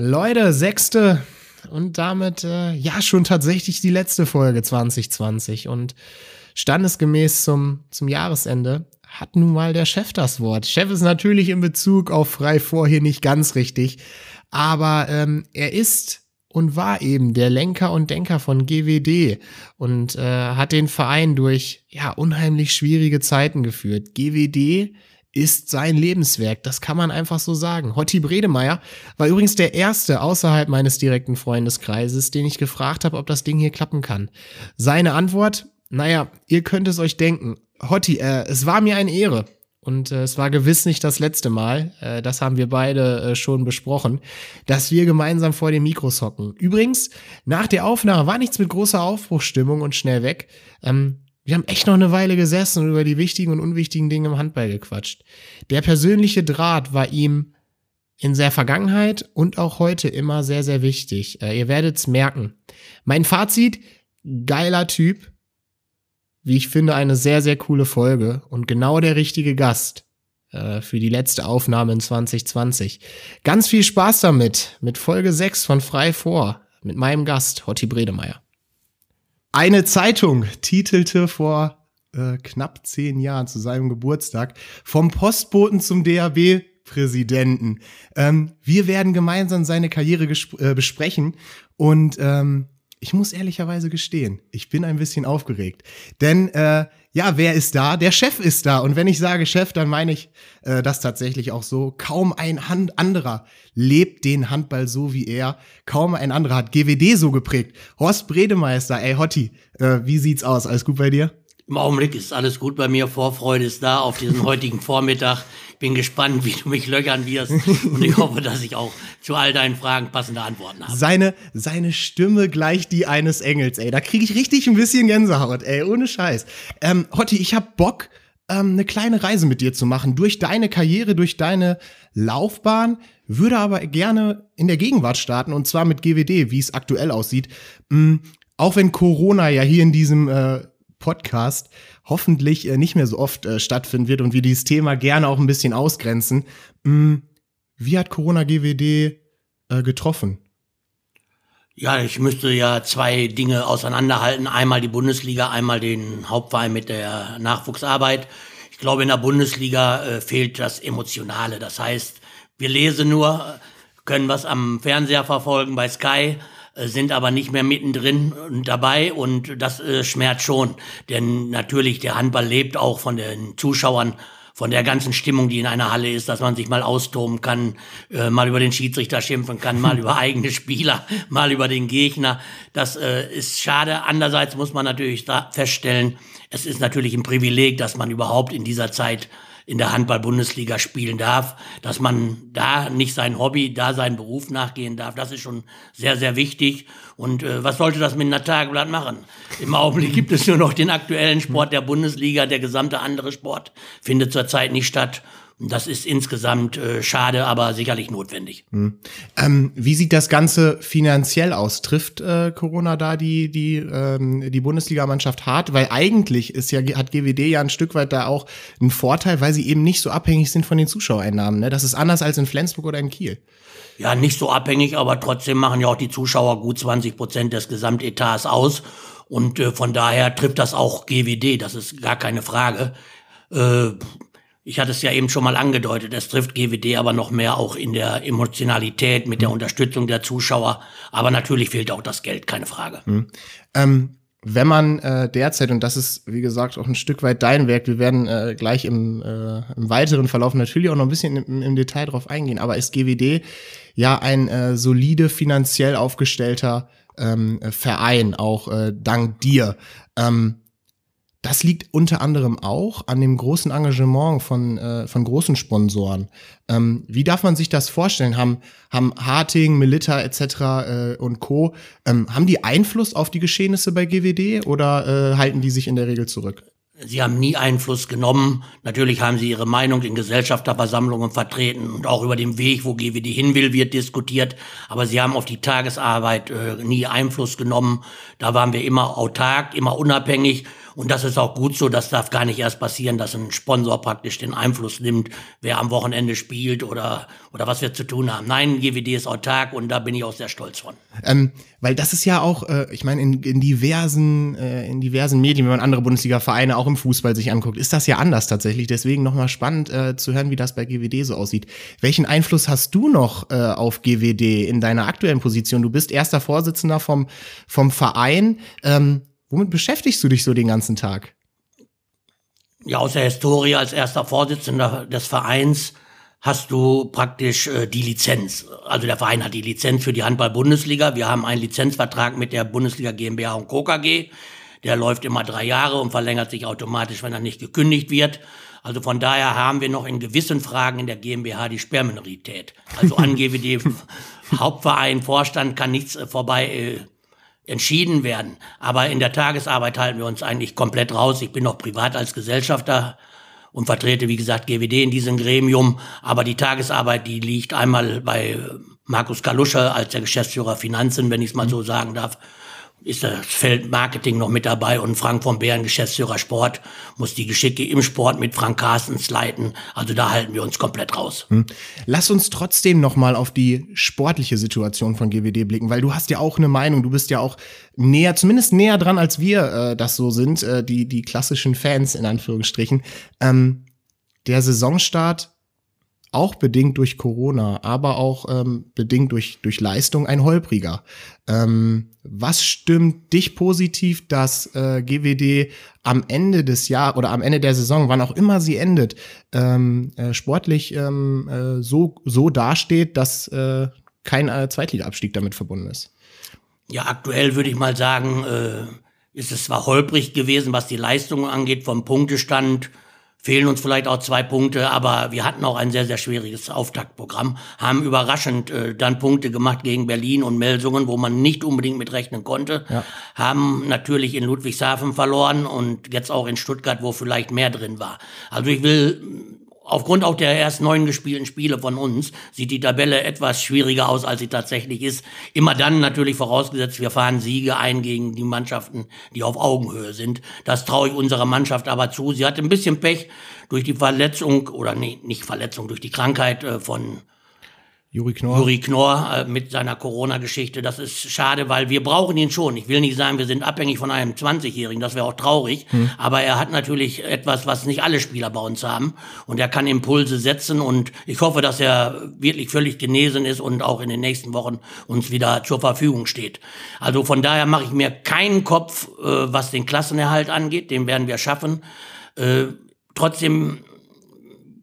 Leute, sechste und damit äh, ja schon tatsächlich die letzte Folge 2020 und standesgemäß zum, zum Jahresende hat nun mal der Chef das Wort. Chef ist natürlich in Bezug auf frei vor hier nicht ganz richtig, aber ähm, er ist und war eben der Lenker und Denker von GWD und äh, hat den Verein durch ja unheimlich schwierige Zeiten geführt. GWD ist sein Lebenswerk. Das kann man einfach so sagen. Hotti Bredemeier war übrigens der erste außerhalb meines direkten Freundeskreises, den ich gefragt habe, ob das Ding hier klappen kann. Seine Antwort, naja, ihr könnt es euch denken. Hotti, äh, es war mir eine Ehre. Und äh, es war gewiss nicht das letzte Mal, äh, das haben wir beide äh, schon besprochen, dass wir gemeinsam vor den Mikros hocken. Übrigens, nach der Aufnahme war nichts mit großer Aufbruchstimmung und schnell weg. Ähm, wir haben echt noch eine Weile gesessen und über die wichtigen und unwichtigen Dinge im Handball gequatscht. Der persönliche Draht war ihm in der Vergangenheit und auch heute immer sehr, sehr wichtig. Äh, ihr werdet's merken. Mein Fazit, geiler Typ. Wie ich finde, eine sehr, sehr coole Folge und genau der richtige Gast äh, für die letzte Aufnahme in 2020. Ganz viel Spaß damit, mit Folge 6 von Frei vor, mit meinem Gast, Hotti Bredemeier. Eine Zeitung titelte vor äh, knapp zehn Jahren zu seinem Geburtstag vom Postboten zum DAB Präsidenten. Ähm, wir werden gemeinsam seine Karriere äh, besprechen und ähm, ich muss ehrlicherweise gestehen, ich bin ein bisschen aufgeregt. Denn äh, ja, wer ist da? Der Chef ist da. Und wenn ich sage Chef, dann meine ich äh, das tatsächlich auch so. Kaum ein Hand anderer lebt den Handball so wie er. Kaum ein anderer hat GWD so geprägt. Horst Bredemeister, ey Hotti, äh, wie sieht's aus? Alles gut bei dir? Im Augenblick ist alles gut bei mir. Vorfreude ist da auf diesen heutigen Vormittag bin gespannt, wie du mich löchern wirst. Und ich hoffe, dass ich auch zu all deinen Fragen passende Antworten habe. Seine, seine Stimme gleich die eines Engels, ey. Da kriege ich richtig ein bisschen Gänsehaut, ey. Ohne Scheiß. Ähm, Hotti, ich hab Bock, ähm, eine kleine Reise mit dir zu machen. Durch deine Karriere, durch deine Laufbahn. Würde aber gerne in der Gegenwart starten. Und zwar mit GWD, wie es aktuell aussieht. Mhm. Auch wenn Corona ja hier in diesem äh, Podcast hoffentlich äh, nicht mehr so oft äh, stattfinden wird und wir dieses Thema gerne auch ein bisschen ausgrenzen. Hm, wie hat Corona GWD äh, getroffen? Ja, ich müsste ja zwei Dinge auseinanderhalten. Einmal die Bundesliga, einmal den Hauptverein mit der Nachwuchsarbeit. Ich glaube, in der Bundesliga äh, fehlt das Emotionale. Das heißt, wir lesen nur, können was am Fernseher verfolgen bei Sky sind aber nicht mehr mittendrin dabei und das äh, schmerzt schon. Denn natürlich, der Handball lebt auch von den Zuschauern, von der ganzen Stimmung, die in einer Halle ist, dass man sich mal austoben kann, äh, mal über den Schiedsrichter schimpfen kann, mal über eigene Spieler, mal über den Gegner. Das äh, ist schade. Andererseits muss man natürlich feststellen, es ist natürlich ein Privileg, dass man überhaupt in dieser Zeit in der Handball-Bundesliga spielen darf, dass man da nicht sein Hobby, da seinen Beruf nachgehen darf. Das ist schon sehr, sehr wichtig. Und äh, was sollte das mit einer Tageblatt machen? Im Augenblick gibt es nur noch den aktuellen Sport der Bundesliga. Der gesamte andere Sport findet zurzeit nicht statt. Das ist insgesamt äh, schade, aber sicherlich notwendig. Hm. Ähm, wie sieht das Ganze finanziell aus? Trifft äh, Corona da die, die, ähm, die Bundesligamannschaft hart? Weil eigentlich ist ja, hat GWD ja ein Stück weit da auch einen Vorteil, weil sie eben nicht so abhängig sind von den Zuschauereinnahmen. Ne? Das ist anders als in Flensburg oder in Kiel. Ja, nicht so abhängig, aber trotzdem machen ja auch die Zuschauer gut 20 Prozent des Gesamtetats aus. Und äh, von daher trifft das auch GWD, das ist gar keine Frage. Äh, ich hatte es ja eben schon mal angedeutet, es trifft GWD aber noch mehr auch in der Emotionalität, mit der mhm. Unterstützung der Zuschauer. Aber natürlich fehlt auch das Geld, keine Frage. Mhm. Ähm, wenn man äh, derzeit, und das ist, wie gesagt, auch ein Stück weit dein Werk, wir werden äh, gleich im, äh, im weiteren Verlauf natürlich auch noch ein bisschen im, im Detail drauf eingehen, aber ist GWD ja ein äh, solide finanziell aufgestellter ähm, Verein, auch äh, dank dir. Ähm, das liegt unter anderem auch an dem großen Engagement von, äh, von großen Sponsoren. Ähm, wie darf man sich das vorstellen? Haben, haben Harting, Melitta etc. Äh, und Co. Ähm, haben die Einfluss auf die Geschehnisse bei GWD oder äh, halten die sich in der Regel zurück? Sie haben nie Einfluss genommen. Natürlich haben sie ihre Meinung in Gesellschafterversammlungen vertreten und auch über den Weg, wo GWD hin will, wird diskutiert. Aber sie haben auf die Tagesarbeit äh, nie Einfluss genommen. Da waren wir immer autark, immer unabhängig Und das ist auch gut so. Das darf gar nicht erst passieren, dass ein Sponsor praktisch den Einfluss nimmt, wer am Wochenende spielt oder, oder was wir zu tun haben. Nein, GWD ist autark und da bin ich auch sehr stolz von. Ähm, weil das ist ja auch, äh, ich meine, in, in diversen, äh, in diversen Medien, wenn man andere Bundesliga-Vereine auch im Fußball sich anguckt, ist das ja anders tatsächlich. Deswegen nochmal spannend äh, zu hören, wie das bei GWD so aussieht. Welchen Einfluss hast du noch äh, auf GWD in deiner aktuellen Position? Du bist erster Vorsitzender vom, vom Verein. Ähm, Womit beschäftigst du dich so den ganzen Tag? Ja, aus der Historie als erster Vorsitzender des Vereins hast du praktisch äh, die Lizenz. Also der Verein hat die Lizenz für die Handball-Bundesliga. Wir haben einen Lizenzvertrag mit der Bundesliga GmbH und Co. KG. Der läuft immer drei Jahre und verlängert sich automatisch, wenn er nicht gekündigt wird. Also von daher haben wir noch in gewissen Fragen in der GmbH die Sperrminorität. Also angebe die Hauptverein, Vorstand kann nichts äh, vorbei äh, entschieden werden. Aber in der Tagesarbeit halten wir uns eigentlich komplett raus. Ich bin noch privat als Gesellschafter und vertrete, wie gesagt, GWD in diesem Gremium. Aber die Tagesarbeit, die liegt einmal bei Markus Kalusche als der Geschäftsführer Finanzen, wenn ich es mal so sagen darf, ist das Feld Marketing noch mit dabei und Frank von Bären, Geschäftsführer Sport, muss die Geschicke im Sport mit Frank Carstens leiten. Also da halten wir uns komplett raus. Hm. Lass uns trotzdem nochmal auf die sportliche Situation von GWD blicken, weil du hast ja auch eine Meinung, du bist ja auch näher, zumindest näher dran, als wir äh, das so sind, äh, die, die klassischen Fans in Anführungsstrichen. Ähm, der Saisonstart auch bedingt durch Corona, aber auch ähm, bedingt durch, durch Leistung ein holpriger. Ähm, was stimmt dich positiv, dass äh, GWD am Ende des Jahres oder am Ende der Saison, wann auch immer sie endet, ähm, äh, sportlich ähm, äh, so, so dasteht, dass äh, kein äh, Zweitliga-Abstieg damit verbunden ist? Ja, aktuell würde ich mal sagen, äh, ist es zwar holprig gewesen, was die Leistung angeht, vom Punktestand fehlen uns vielleicht auch zwei Punkte, aber wir hatten auch ein sehr, sehr schwieriges Auftaktprogramm, haben überraschend äh, dann Punkte gemacht gegen Berlin und Melsungen, wo man nicht unbedingt mit rechnen konnte, ja. haben natürlich in Ludwigshafen verloren und jetzt auch in Stuttgart, wo vielleicht mehr drin war. Also ich will aufgrund auch der erst neun gespielten Spiele von uns sieht die Tabelle etwas schwieriger aus, als sie tatsächlich ist. Immer dann natürlich vorausgesetzt, wir fahren Siege ein gegen die Mannschaften, die auf Augenhöhe sind. Das traue ich unserer Mannschaft aber zu. Sie hat ein bisschen Pech durch die Verletzung oder nee, nicht Verletzung, durch die Krankheit äh, von Juri Knorr. Juri Knorr äh, mit seiner Corona-Geschichte. Das ist schade, weil wir brauchen ihn schon. Ich will nicht sagen, wir sind abhängig von einem 20-Jährigen, das wäre auch traurig. Hm. Aber er hat natürlich etwas, was nicht alle Spieler bei uns haben. Und er kann Impulse setzen. Und ich hoffe, dass er wirklich völlig genesen ist und auch in den nächsten Wochen uns wieder zur Verfügung steht. Also von daher mache ich mir keinen Kopf, äh, was den Klassenerhalt angeht. Den werden wir schaffen. Äh, trotzdem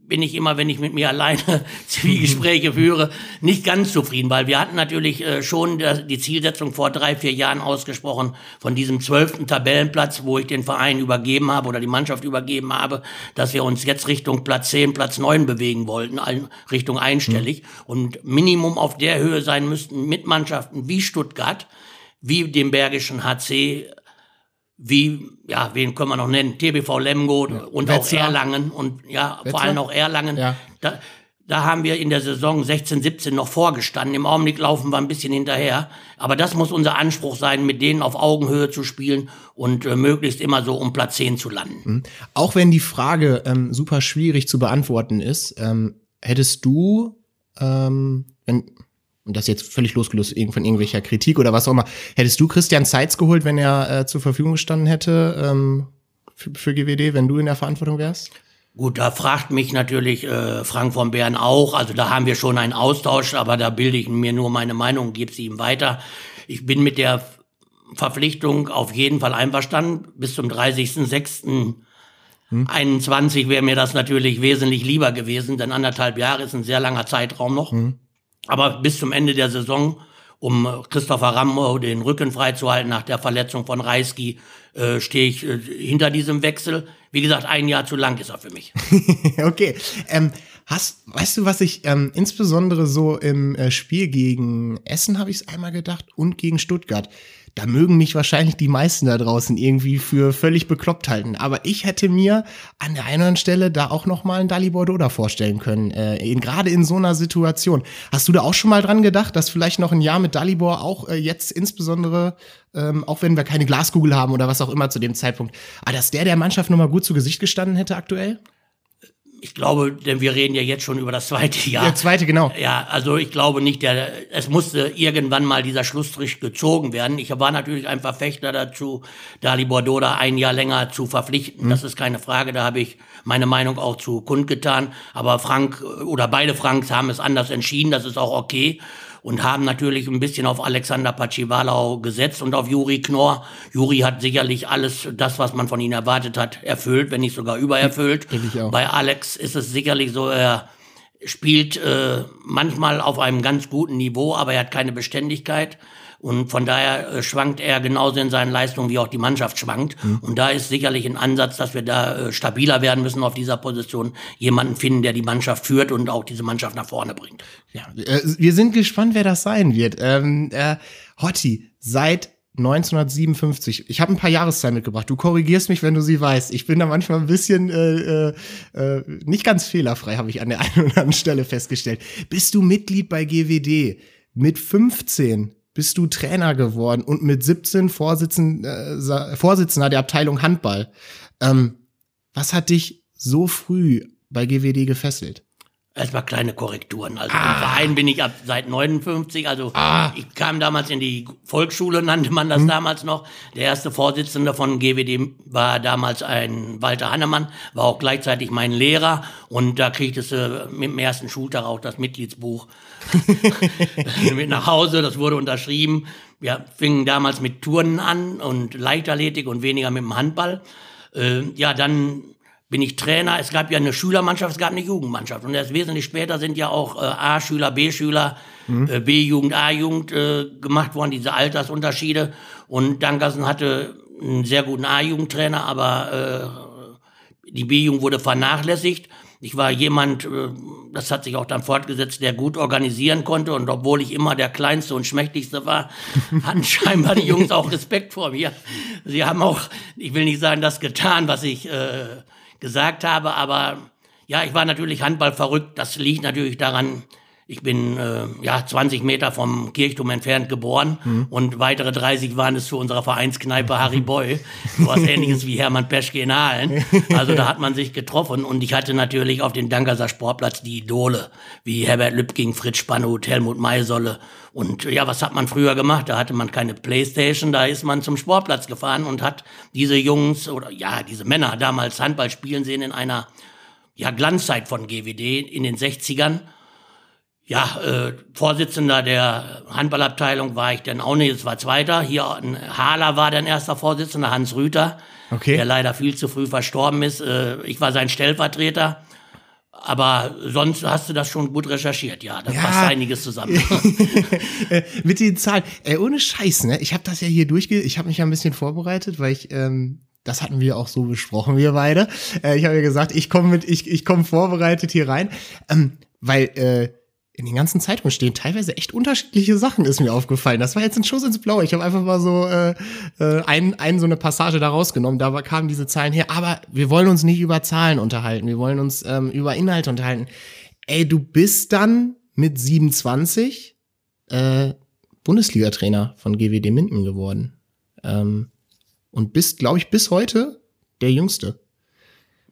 bin ich immer, wenn ich mit mir alleine Zwiegespräche führe, nicht ganz zufrieden, weil wir hatten natürlich äh, schon die Zielsetzung vor drei, vier Jahren ausgesprochen von diesem zwölften Tabellenplatz, wo ich den Verein übergeben habe oder die Mannschaft übergeben habe, dass wir uns jetzt Richtung Platz 10, Platz 9 bewegen wollten, Richtung einstellig mhm. und Minimum auf der Höhe sein müssten mit Mannschaften wie Stuttgart, wie dem Bergischen HC, wie, ja, wen können wir noch nennen? TBV Lemgo ja. und Wetzlar. auch Erlangen und ja, Wetzlar? vor allem auch Erlangen. Ja. Da, da haben wir in der Saison 16, 17 noch vorgestanden. Im Augenblick laufen wir ein bisschen hinterher. Aber das muss unser Anspruch sein, mit denen auf Augenhöhe zu spielen und äh, möglichst immer so um Platz 10 zu landen. Mhm. Auch wenn die Frage ähm, super schwierig zu beantworten ist, ähm, hättest du, ähm, wenn, und das jetzt völlig losgelöst von irgendwelcher Kritik oder was auch immer, hättest du Christian Zeitz geholt, wenn er äh, zur Verfügung gestanden hätte ähm, für, für GWD, wenn du in der Verantwortung wärst? Gut, da fragt mich natürlich äh, Frank von Bern auch. Also da haben wir schon einen Austausch, aber da bilde ich mir nur meine Meinung und gebe sie ihm weiter. Ich bin mit der Verpflichtung auf jeden Fall einverstanden. Bis zum 30.06. Hm. 21 wäre mir das natürlich wesentlich lieber gewesen, denn anderthalb Jahre ist ein sehr langer Zeitraum noch. Hm. Aber bis zum Ende der Saison, um Christopher Rammo den Rücken freizuhalten nach der Verletzung von Reisky, äh, stehe ich äh, hinter diesem Wechsel. Wie gesagt, ein Jahr zu lang ist er für mich. okay. Ähm, hast, weißt du, was ich ähm, insbesondere so im äh, Spiel gegen Essen habe ich es einmal gedacht und gegen Stuttgart da mögen mich wahrscheinlich die meisten da draußen irgendwie für völlig bekloppt halten. Aber ich hätte mir an der einen oder anderen Stelle da auch noch mal einen Dalibor Doda vorstellen können. Äh, in, gerade in so einer Situation. Hast du da auch schon mal dran gedacht, dass vielleicht noch ein Jahr mit Dalibor auch äh, jetzt insbesondere, ähm, auch wenn wir keine Glaskugel haben oder was auch immer zu dem Zeitpunkt, aber dass der der Mannschaft noch mal gut zu Gesicht gestanden hätte aktuell? Ich glaube, denn wir reden ja jetzt schon über das zweite Jahr. Der zweite, genau. Ja, also ich glaube nicht, der, es musste irgendwann mal dieser Schlussstrich gezogen werden. Ich war natürlich ein Verfechter dazu, Dalibor Doda ein Jahr länger zu verpflichten. Mhm. Das ist keine Frage, da habe ich meine Meinung auch zu kundgetan. Aber Frank oder beide Franks haben es anders entschieden, das ist auch okay und haben natürlich ein bisschen auf Alexander Pacivalau gesetzt und auf Juri Knorr. Juri hat sicherlich alles das, was man von ihm erwartet hat, erfüllt, wenn nicht sogar übererfüllt. Bei Alex ist es sicherlich so, er spielt äh, manchmal auf einem ganz guten Niveau, aber er hat keine Beständigkeit. Und von daher äh, schwankt er genauso in seinen Leistungen, wie auch die Mannschaft schwankt. Mhm. Und da ist sicherlich ein Ansatz, dass wir da äh, stabiler werden müssen auf dieser Position. Jemanden finden, der die Mannschaft führt und auch diese Mannschaft nach vorne bringt. Ja, äh, wir sind gespannt, wer das sein wird. Ähm, äh, Hotti, seit 1957. Ich habe ein paar Jahreszahlen mitgebracht. Du korrigierst mich, wenn du sie weißt. Ich bin da manchmal ein bisschen äh, äh, nicht ganz fehlerfrei, habe ich an der einen oder anderen Stelle festgestellt. Bist du Mitglied bei GWD? Mit 15 bist du Trainer geworden und mit 17 Vorsitzender, äh, Vorsitzender der Abteilung Handball. Ähm, was hat dich so früh bei GWD gefesselt? Erstmal kleine Korrekturen. Also ah. im Verein bin ich ab seit 59. Also ah. ich kam damals in die Volksschule, nannte man das hm. damals noch. Der erste Vorsitzende von GWD war damals ein Walter Hannemann, war auch gleichzeitig mein Lehrer. Und da kriegtest du mit dem ersten Schultag auch das Mitgliedsbuch mit nach Hause, das wurde unterschrieben. Wir fingen damals mit Turnen an und Leichtathletik und weniger mit dem Handball. Äh, ja, dann bin ich Trainer. Es gab ja eine Schülermannschaft, es gab eine Jugendmannschaft. Und erst wesentlich später sind ja auch äh, A-Schüler, B-Schüler, mhm. äh, B-Jugend, A-Jugend äh, gemacht worden, diese Altersunterschiede. Und Dankersen hatte einen sehr guten A-Jugendtrainer, aber äh, die B-Jugend wurde vernachlässigt. Ich war jemand, äh, das hat sich auch dann fortgesetzt, der gut organisieren konnte. Und obwohl ich immer der Kleinste und Schmächtigste war, hatten scheinbar die Jungs auch Respekt vor mir. Sie haben auch, ich will nicht sagen, das getan, was ich äh, gesagt habe, aber ja, ich war natürlich Handball verrückt. Das liegt natürlich daran, ich bin äh, ja 20 Meter vom Kirchturm entfernt geboren mhm. und weitere 30 waren es zu unserer Vereinskneipe Harry Boy. Was ähnliches wie Hermann Peschke in Aalen. Also da hat man sich getroffen und ich hatte natürlich auf dem Dankerser Sportplatz die Idole, wie Herbert Lübking, Fritz Spannhut, Helmut Maisolle. Und ja, was hat man früher gemacht? Da hatte man keine Playstation, da ist man zum Sportplatz gefahren und hat diese Jungs oder ja, diese Männer damals Handball spielen sehen in einer ja, Glanzzeit von GWD in den 60ern ja, äh, Vorsitzender der Handballabteilung war ich dann auch nicht, es war zweiter. Hier in Hala war dann erster Vorsitzender, Hans Rüther, okay. der leider viel zu früh verstorben ist. Äh, ich war sein Stellvertreter. Aber sonst hast du das schon gut recherchiert, ja. Da ja. passt einiges zusammen. Äh, mit den Zahlen. Ey, ohne Scheiß, ne? Ich habe das ja hier durchge... Ich habe mich ja ein bisschen vorbereitet, weil ich... Ähm das hatten wir auch so besprochen, wir beide. Äh, ich habe ja gesagt, ich komme mit, ich, ich komme vorbereitet hier rein, ähm, weil äh, in den ganzen Zeitungen stehen teilweise echt unterschiedliche Sachen, ist mir aufgefallen. Das war jetzt ein Schuss ins Blaue. Ich habe einfach mal so äh, äh, ein, ein, so eine Passage da rausgenommen. Da kamen diese Zahlen her. Aber wir wollen uns nicht über Zahlen unterhalten. Wir wollen uns ähm, über Inhalte unterhalten. Ey, du bist dann mit 27 äh, Bundesliga-Trainer von GWD Minden geworden. Ähm, und bist, glaube ich, bis heute der Jüngste.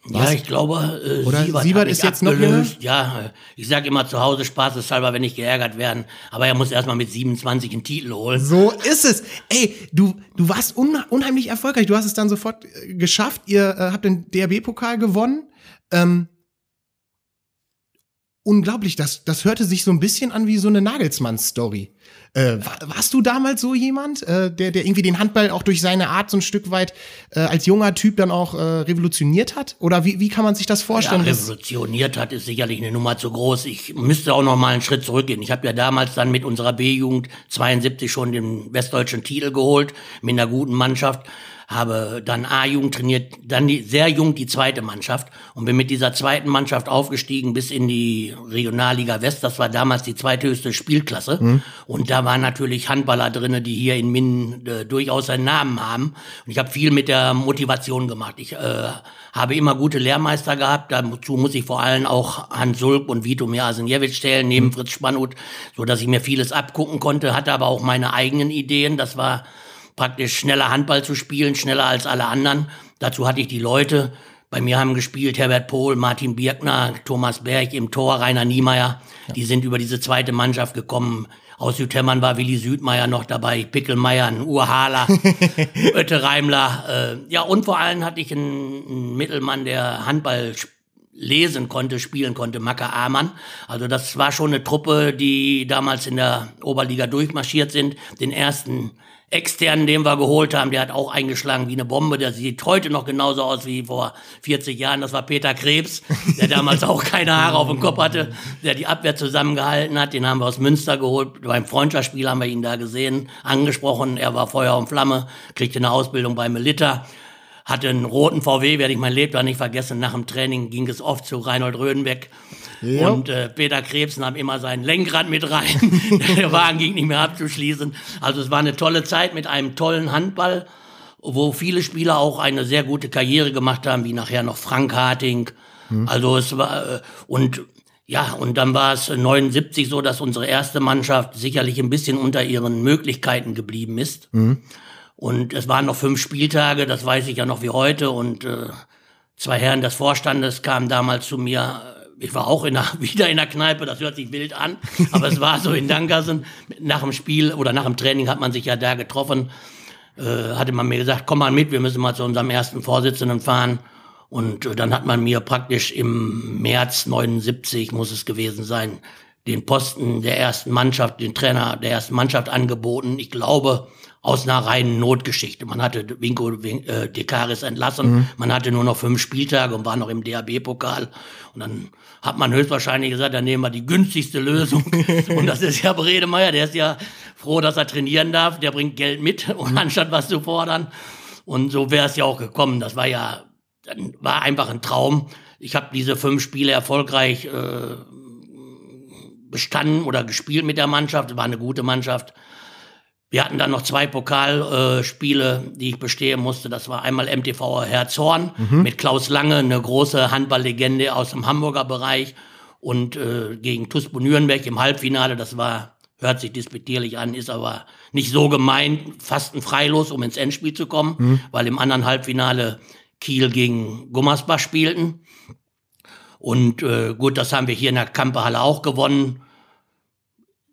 Was? Ja, ich glaube, äh, Oder Siebert, Siebert ist jetzt abgelöst. noch Ja, ich sage immer zu Hause spaßeshalber, wenn nicht geärgert werden. Aber er muss erstmal mit 27 einen Titel holen. So ist es. Ey, du, du warst unheimlich erfolgreich. Du hast es dann sofort äh, geschafft. Ihr äh, habt den DRB-Pokal gewonnen. Ähm, unglaublich. Das, das hörte sich so ein bisschen an wie so eine Nagelsmann-Story. Äh, warst du damals so jemand, äh, der, der irgendwie den Handball auch durch seine Art so ein Stück weit äh, als junger Typ dann auch äh, revolutioniert hat? Oder wie, wie kann man sich das vorstellen? Ja, revolutioniert hat ist sicherlich eine Nummer zu groß. Ich müsste auch noch mal einen Schritt zurückgehen. Ich habe ja damals dann mit unserer B-Jugend 72 schon den westdeutschen Titel geholt, mit einer guten Mannschaft habe dann A-Jugend trainiert, dann die, sehr jung die zweite Mannschaft und bin mit dieser zweiten Mannschaft aufgestiegen bis in die Regionalliga West. Das war damals die zweithöchste Spielklasse. Mhm. Und da waren natürlich Handballer drinne, die hier in Minden äh, durchaus einen Namen haben. Und ich habe viel mit der Motivation gemacht. Ich äh, habe immer gute Lehrmeister gehabt. Dazu muss ich vor allem auch Hans Sulk und Vito Miraseniewicz stellen, neben mhm. Fritz Spannut, so dass ich mir vieles abgucken konnte, hatte aber auch meine eigenen Ideen. Das war praktisch schneller Handball zu spielen, schneller als alle anderen. Dazu hatte ich die Leute. Bei mir haben gespielt Herbert Pohl, Martin Birkner, Thomas Berg im Tor, Rainer Niemeyer. Ja. Die sind über diese zweite Mannschaft gekommen. Aus Südhemmern war Willi Südmeier noch dabei, Pickelmeier, ein Urhaler, Ötte Reimler. Äh, ja, und vor allem hatte ich einen, einen Mittelmann, der Handball lesen konnte, spielen konnte, Macke Amann. Also das war schon eine Truppe, die damals in der Oberliga durchmarschiert sind. Den ersten externen, den wir geholt haben, der hat auch eingeschlagen wie eine Bombe. Der sieht heute noch genauso aus wie vor 40 Jahren. Das war Peter Krebs, der damals auch keine Haare auf dem Kopf hatte, der die Abwehr zusammengehalten hat. Den haben wir aus Münster geholt. Beim Freundschaftsspiel haben wir ihn da gesehen, angesprochen. Er war Feuer und Flamme, kriegte eine Ausbildung bei Melita hatte einen roten VW, werde ich mein Lebtag nicht vergessen. Nach dem Training ging es oft zu Reinhold Rödenbeck. Ja. Und äh, Peter Krebs nahm immer sein Lenkrad mit rein. Der Wagen ging nicht mehr abzuschließen. Also es war eine tolle Zeit mit einem tollen Handball, wo viele Spieler auch eine sehr gute Karriere gemacht haben, wie nachher noch Frank Harting. Hm. Also es war, äh, und ja, und dann war es 79 so, dass unsere erste Mannschaft sicherlich ein bisschen unter ihren Möglichkeiten geblieben ist. Mhm. Und es waren noch fünf Spieltage, das weiß ich ja noch wie heute. Und äh, zwei Herren des Vorstandes kamen damals zu mir. Ich war auch in der, wieder in der Kneipe, das hört sich wild an, aber es war so in Dankersen. Nach dem Spiel oder nach dem Training hat man sich ja da getroffen. Äh, hatte man mir gesagt, komm mal mit, wir müssen mal zu unserem ersten Vorsitzenden fahren. Und äh, dann hat man mir praktisch im März 79, muss es gewesen sein, den Posten der ersten Mannschaft, den Trainer der ersten Mannschaft angeboten. Ich glaube, aus einer reinen Notgeschichte. Man hatte Winko äh, Dekaris entlassen, mhm. man hatte nur noch fünf Spieltage und war noch im DAB-Pokal. Und dann hat man höchstwahrscheinlich gesagt, dann nehmen wir die günstigste Lösung. und das ist ja Bredemeier, der ist ja froh, dass er trainieren darf, der bringt Geld mit, und anstatt was zu fordern. Und so wäre es ja auch gekommen. Das war ja, war einfach ein Traum. Ich habe diese fünf Spiele erfolgreich äh, bestanden oder gespielt mit der Mannschaft. War eine gute Mannschaft. Wir hatten dann noch zwei Pokalspiele, die ich bestehen musste. Das war einmal MTV Herzhorn mhm. mit Klaus Lange, eine große Handballlegende aus dem Hamburger Bereich. Und äh, gegen Tuspo Nürnberg im Halbfinale. Das war, hört sich disputierlich an, ist aber nicht so gemeint, fast ein Freilos, um ins Endspiel zu kommen, mhm. weil im anderen Halbfinale Kiel gegen Gummersbach spielten. Und äh, gut, das haben wir hier in der Kampehalle auch gewonnen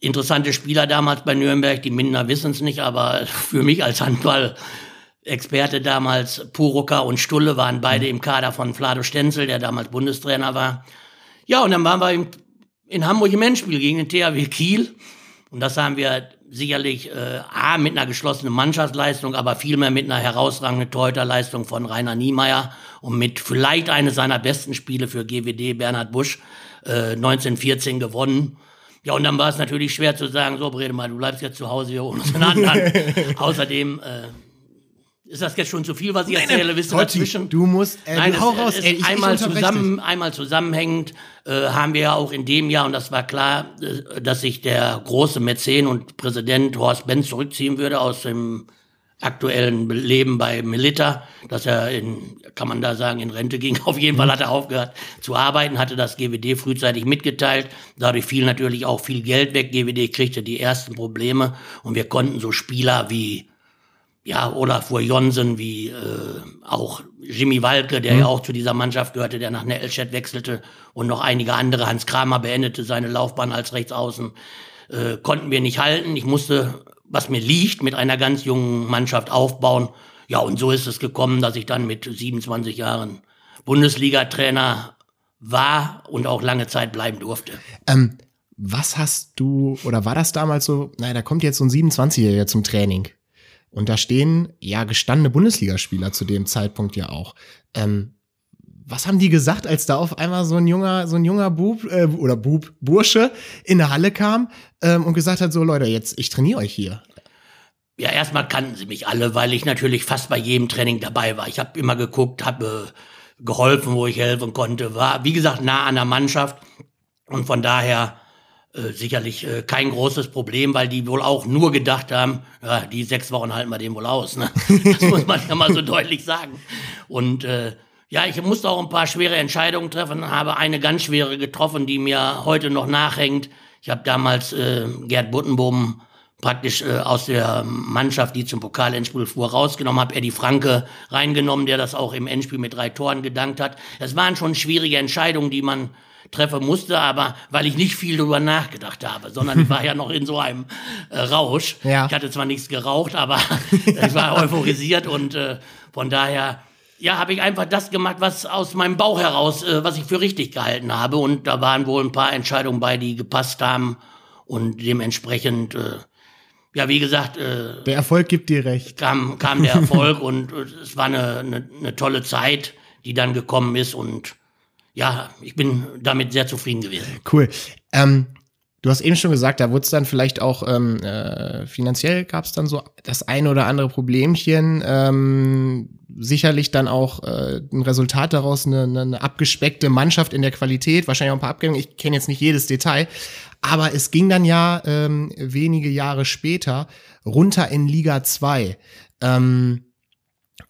interessante Spieler damals bei Nürnberg. Die Mindener wissen es nicht, aber für mich als Handball-Experte damals, Purucker und Stulle waren beide im Kader von Flado Stenzel, der damals Bundestrainer war. Ja, und dann waren wir in Hamburg im Endspiel gegen den THW Kiel. Und das haben wir sicherlich äh, A, mit einer geschlossenen Mannschaftsleistung, aber vielmehr mit einer herausragenden Torhüterleistung von Rainer Niemeyer und mit vielleicht eines seiner besten Spiele für GWD, Bernhard Busch, äh, 1914 gewonnen. Ja, und dann war es natürlich schwer zu sagen, so mal, du bleibst jetzt zu Hause, wir holen uns einen anderen. Außerdem äh, ist das jetzt schon zu viel, was ich erzähle? Nein, Bist du dazwischen? Du musst, äh, Nein, hau raus. Ey, ich, einmal, zusammen, einmal zusammenhängend äh, haben wir ja auch in dem Jahr, und das war klar, äh, dass sich der große Mäzen und Präsident Horst Benz zurückziehen würde aus dem aktuellen Leben bei Melita, dass er in, kann man da sagen, in Rente ging. Auf jeden Fall hat er aufgehört zu arbeiten, hatte das GWD frühzeitig mitgeteilt. Dadurch fiel natürlich auch viel Geld weg. GWD kriegte die ersten Probleme und wir konnten so Spieler wie ja, Olafur Jonsen, wie äh, auch Jimmy Walke, der mhm. ja auch zu dieser Mannschaft gehörte, der nach Nettelstedt wechselte und noch einige andere. Hans Kramer beendete seine Laufbahn als Rechtsaußen. Äh, konnten wir nicht halten. Ich musste was mir liegt, mit einer ganz jungen Mannschaft aufbauen. Ja, und so ist es gekommen, dass ich dann mit 27 Jahren Bundesliga-Trainer war und auch lange Zeit bleiben durfte. Ähm, was hast du, oder war das damals so, naja, da kommt jetzt so ein 27-Jähriger zum Training. Und da stehen ja gestandene Bundesligaspieler zu dem Zeitpunkt ja auch. Ähm, was haben die gesagt, als da auf einmal so ein junger, so ein junger Bub äh, oder Bub, Bursche in der Halle kam ähm, und gesagt hat: So, Leute, jetzt, ich trainiere euch hier. Ja, erstmal kannten sie mich alle, weil ich natürlich fast bei jedem Training dabei war. Ich habe immer geguckt, habe äh, geholfen, wo ich helfen konnte, war, wie gesagt, nah an der Mannschaft. Und von daher äh, sicherlich äh, kein großes Problem, weil die wohl auch nur gedacht haben, ja, die sechs Wochen halten wir den wohl aus. Ne? Das muss man ja mal so deutlich sagen. Und äh, ja, ich musste auch ein paar schwere Entscheidungen treffen, habe eine ganz schwere getroffen, die mir heute noch nachhängt. Ich habe damals äh, Gerd Buttenbohm praktisch äh, aus der Mannschaft, die zum Pokal-Endspiel fuhr, rausgenommen, habe Eddie Franke reingenommen, der das auch im Endspiel mit drei Toren gedankt hat. Es waren schon schwierige Entscheidungen, die man treffen musste, aber weil ich nicht viel darüber nachgedacht habe, sondern ich war ja noch in so einem äh, Rausch. Ja. Ich hatte zwar nichts geraucht, aber ich war euphorisiert und äh, von daher ja, habe ich einfach das gemacht, was aus meinem Bauch heraus, äh, was ich für richtig gehalten habe. Und da waren wohl ein paar Entscheidungen bei, die gepasst haben. Und dementsprechend, äh, ja, wie gesagt, äh, der Erfolg gibt dir recht. Kam, kam der Erfolg und äh, es war eine, eine, eine tolle Zeit, die dann gekommen ist. Und ja, ich bin damit sehr zufrieden gewesen. Cool. Ähm, du hast eben schon gesagt, da wurde es dann vielleicht auch ähm, äh, finanziell gab es dann so das eine oder andere Problemchen. Ähm, sicherlich dann auch äh, ein Resultat daraus, eine, eine abgespeckte Mannschaft in der Qualität, wahrscheinlich auch ein paar Abgänge. Ich kenne jetzt nicht jedes Detail, aber es ging dann ja ähm, wenige Jahre später runter in Liga 2. Ähm,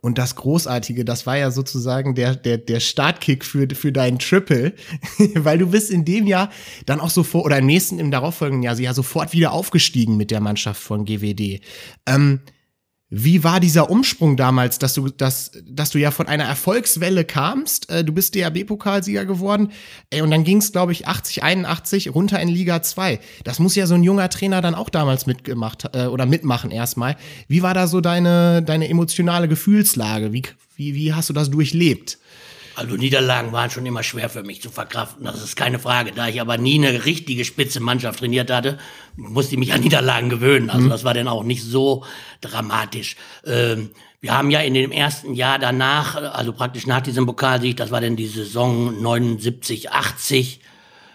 und das Großartige, das war ja sozusagen der, der, der Startkick für, für deinen Triple, weil du bist in dem Jahr dann auch sofort, oder im nächsten, im darauffolgenden Jahr, ja sofort wieder aufgestiegen mit der Mannschaft von GWD. Ähm, wie war dieser Umsprung damals, dass du, dass, dass du ja von einer Erfolgswelle kamst? Äh, du bist DRB-Pokalsieger geworden ey, und dann ging es, glaube ich, 80, 81 runter in Liga 2. Das muss ja so ein junger Trainer dann auch damals mitgemacht äh, oder mitmachen erstmal. Wie war da so deine, deine emotionale Gefühlslage? Wie, wie, wie hast du das durchlebt? Also Niederlagen waren schon immer schwer für mich zu verkraften, das ist keine Frage. Da ich aber nie eine richtige spitze Mannschaft trainiert hatte, musste ich mich an Niederlagen gewöhnen. Also mhm. das war dann auch nicht so dramatisch. Ähm, wir haben ja in dem ersten Jahr danach, also praktisch nach diesem Pokalsieg, das war dann die Saison 79, 80,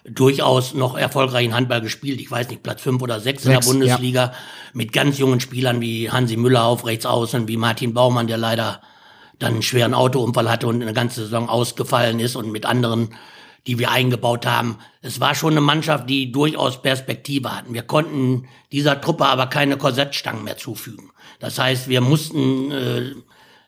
durchaus noch erfolgreichen Handball gespielt. Ich weiß nicht, Platz fünf oder sechs, in der Bundesliga ja. mit ganz jungen Spielern wie Hansi Müller auf rechts außen, wie Martin Baumann, der leider dann einen schweren Autounfall hatte und eine ganze Saison ausgefallen ist und mit anderen, die wir eingebaut haben. Es war schon eine Mannschaft, die durchaus Perspektive hatten. Wir konnten dieser Truppe aber keine Korsettstangen mehr zufügen. Das heißt, wir mussten äh,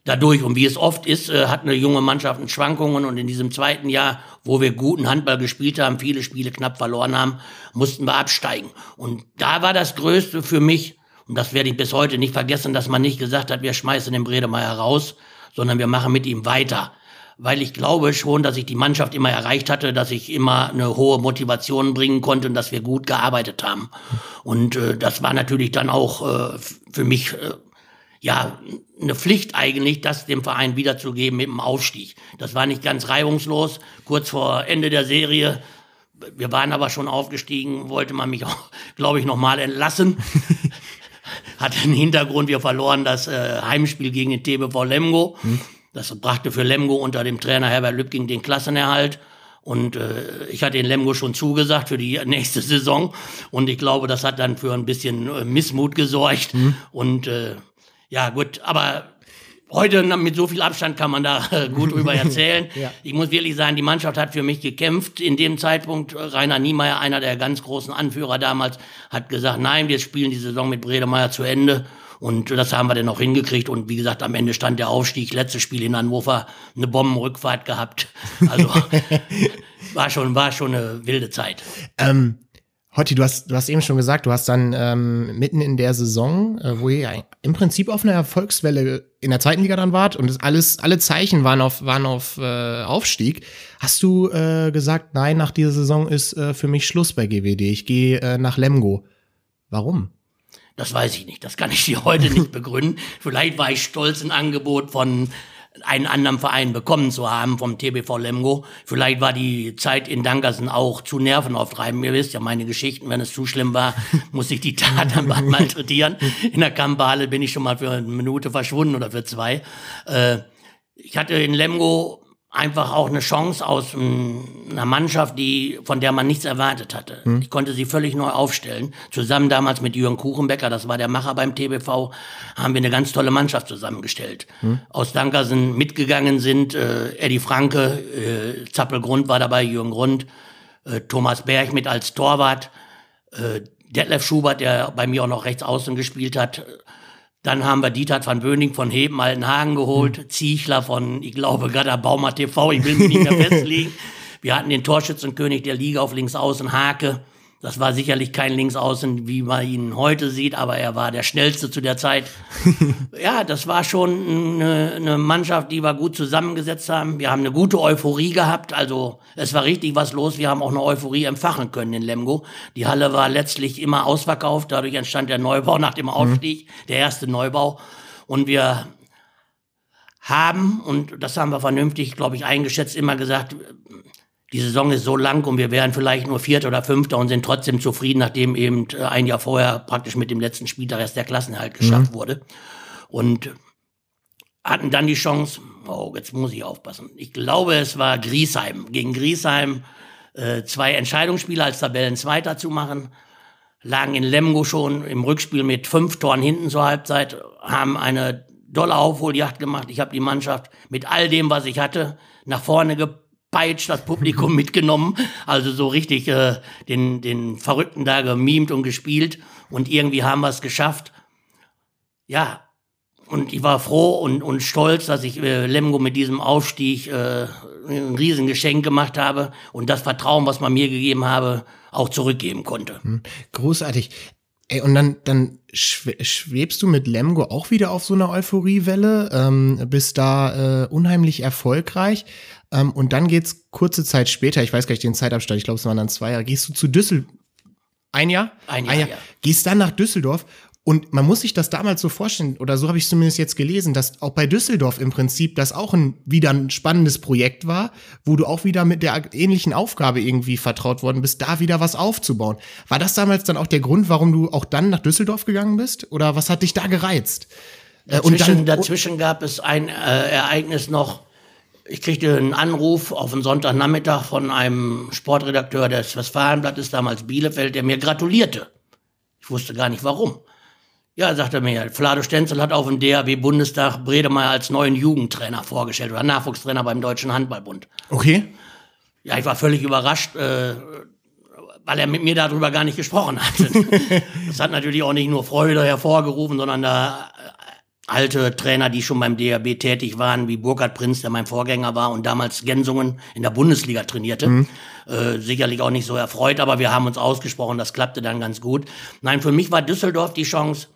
dadurch, und wie es oft ist, äh, hat eine junge Mannschaft Schwankungen und in diesem zweiten Jahr, wo wir guten Handball gespielt haben, viele Spiele knapp verloren haben, mussten wir absteigen. Und da war das Größte für mich, und das werde ich bis heute nicht vergessen, dass man nicht gesagt hat, wir schmeißen den Bredemeier raus, sondern wir machen mit ihm weiter. Weil ich glaube schon, dass ich die Mannschaft immer erreicht hatte, dass ich immer eine hohe Motivation bringen konnte und dass wir gut gearbeitet haben. Und äh, das war natürlich dann auch äh, für mich äh, ja eine Pflicht eigentlich, das dem Verein wiederzugeben mit dem Aufstieg. Das war nicht ganz reibungslos. Kurz vor Ende der Serie wir waren aber schon aufgestiegen, wollte man mich auch, glaube ich, nochmal entlassen. Hat den Hintergrund, wir verloren das äh, Heimspiel gegen den TBV Lemgo. Hm. Das brachte für Lemgo unter dem Trainer Herbert Lübking den Klassenerhalt. Und äh, ich hatte den Lemgo schon zugesagt für die nächste Saison. Und ich glaube, das hat dann für ein bisschen äh, Missmut gesorgt. Hm. Und äh, ja, gut, aber Heute mit so viel Abstand kann man da äh, gut drüber erzählen. ja. Ich muss wirklich sagen, die Mannschaft hat für mich gekämpft. In dem Zeitpunkt, äh, Rainer Niemeyer, einer der ganz großen Anführer damals, hat gesagt, nein, wir spielen die Saison mit Bredemeier zu Ende. Und das haben wir dann auch hingekriegt. Und wie gesagt, am Ende stand der Aufstieg. Letztes Spiel in Hannover, eine Bombenrückfahrt gehabt. Also war schon, war schon eine wilde Zeit. Ähm Hotti, du hast, du hast eben schon gesagt, du hast dann ähm, mitten in der Saison, äh, wo ihr im Prinzip auf einer Erfolgswelle in der zweiten Liga dann wart und alles, alle Zeichen waren auf, waren auf äh, Aufstieg, hast du äh, gesagt, nein, nach dieser Saison ist äh, für mich Schluss bei GWD. Ich gehe äh, nach Lemgo. Warum? Das weiß ich nicht. Das kann ich dir heute nicht begründen. Vielleicht war ich stolz, ein Angebot von einen anderen Verein bekommen zu haben vom TBV Lemgo. Vielleicht war die Zeit in Dankersen auch zu nervenaufreibend. Ihr wisst ja meine Geschichten, wenn es zu schlimm war, muss ich die Tat dann mal malträtieren. In der Kampfhalle bin ich schon mal für eine Minute verschwunden oder für zwei. Äh, ich hatte in Lemgo einfach auch eine Chance aus einer Mannschaft, die, von der man nichts erwartet hatte. Hm. Ich konnte sie völlig neu aufstellen. Zusammen damals mit Jürgen Kuchenbecker, das war der Macher beim TBV, haben wir eine ganz tolle Mannschaft zusammengestellt. Hm. Aus Dankersen mitgegangen sind äh, Eddie Franke, äh, Zappel Grund war dabei, Jürgen Grund, äh, Thomas Berg mit als Torwart, äh, Detlef Schubert, der bei mir auch noch rechts außen gespielt hat. Dann haben wir Dieter van Böning von Heben Altenhagen geholt, mhm. Ziechler von, ich glaube, Gada Baumer TV, ich will mich nicht mehr festlegen. Wir hatten den Torschützenkönig der Liga auf links außen, Hake. Das war sicherlich kein Linksaußen, wie man ihn heute sieht, aber er war der schnellste zu der Zeit. ja, das war schon eine, eine, Mannschaft, die wir gut zusammengesetzt haben. Wir haben eine gute Euphorie gehabt, also es war richtig was los. Wir haben auch eine Euphorie empfachen können in Lemgo. Die Halle war letztlich immer ausverkauft, dadurch entstand der Neubau nach dem Aufstieg, mhm. der erste Neubau. Und wir haben, und das haben wir vernünftig, glaube ich, eingeschätzt, immer gesagt, die Saison ist so lang und wir wären vielleicht nur Vierter oder Fünfter und sind trotzdem zufrieden, nachdem eben äh, ein Jahr vorher praktisch mit dem letzten Spieltag erst der Klassenerhalt geschafft mhm. wurde. Und hatten dann die Chance, oh, jetzt muss ich aufpassen. Ich glaube, es war Griesheim. Gegen Griesheim äh, zwei Entscheidungsspiele als Tabellenzweiter zu machen. Lagen in Lemgo schon im Rückspiel mit fünf Toren hinten zur Halbzeit, haben eine dolle Aufholjagd gemacht. Ich habe die Mannschaft mit all dem, was ich hatte, nach vorne gebracht peitscht, das Publikum mitgenommen, also so richtig äh, den, den Verrückten da gemimt und gespielt und irgendwie haben wir es geschafft. Ja, und ich war froh und, und stolz, dass ich äh, Lemgo mit diesem Aufstieg äh, ein Riesengeschenk gemacht habe und das Vertrauen, was man mir gegeben habe, auch zurückgeben konnte. Hm, großartig. Ey, und dann, dann schwebst du mit Lemgo auch wieder auf so einer Euphoriewelle, ähm, bist da äh, unheimlich erfolgreich. Ähm, und dann geht's kurze Zeit später, ich weiß gar nicht den Zeitabstand, ich glaube, es waren dann zwei Jahre, gehst du zu Düsseldorf. Ein Jahr? Ein Jahr, Ein Jahr. Ja. Gehst dann nach Düsseldorf und man muss sich das damals so vorstellen, oder so habe ich es zumindest jetzt gelesen, dass auch bei Düsseldorf im Prinzip das auch ein, wieder ein spannendes Projekt war, wo du auch wieder mit der ähnlichen Aufgabe irgendwie vertraut worden bist, da wieder was aufzubauen. War das damals dann auch der Grund, warum du auch dann nach Düsseldorf gegangen bist? Oder was hat dich da gereizt? Dazwischen, äh, und dann, dazwischen gab es ein äh, Ereignis noch, ich kriegte einen Anruf auf einen Sonntagnachmittag von einem Sportredakteur des Westfalenblattes, damals Bielefeld, der mir gratulierte. Ich wusste gar nicht warum. Ja, sagt er mir, Flado Stenzel hat auf dem DAW-Bundestag Bredemeier als neuen Jugendtrainer vorgestellt oder Nachwuchstrainer beim Deutschen Handballbund. Okay. Ja, ich war völlig überrascht, äh, weil er mit mir darüber gar nicht gesprochen hatte. das hat natürlich auch nicht nur Freude hervorgerufen, sondern da alte Trainer, die schon beim DRB tätig waren, wie Burkhard Prinz, der mein Vorgänger war und damals Gensungen in der Bundesliga trainierte. Mhm. Äh, sicherlich auch nicht so erfreut, aber wir haben uns ausgesprochen, das klappte dann ganz gut. Nein, für mich war Düsseldorf die Chance,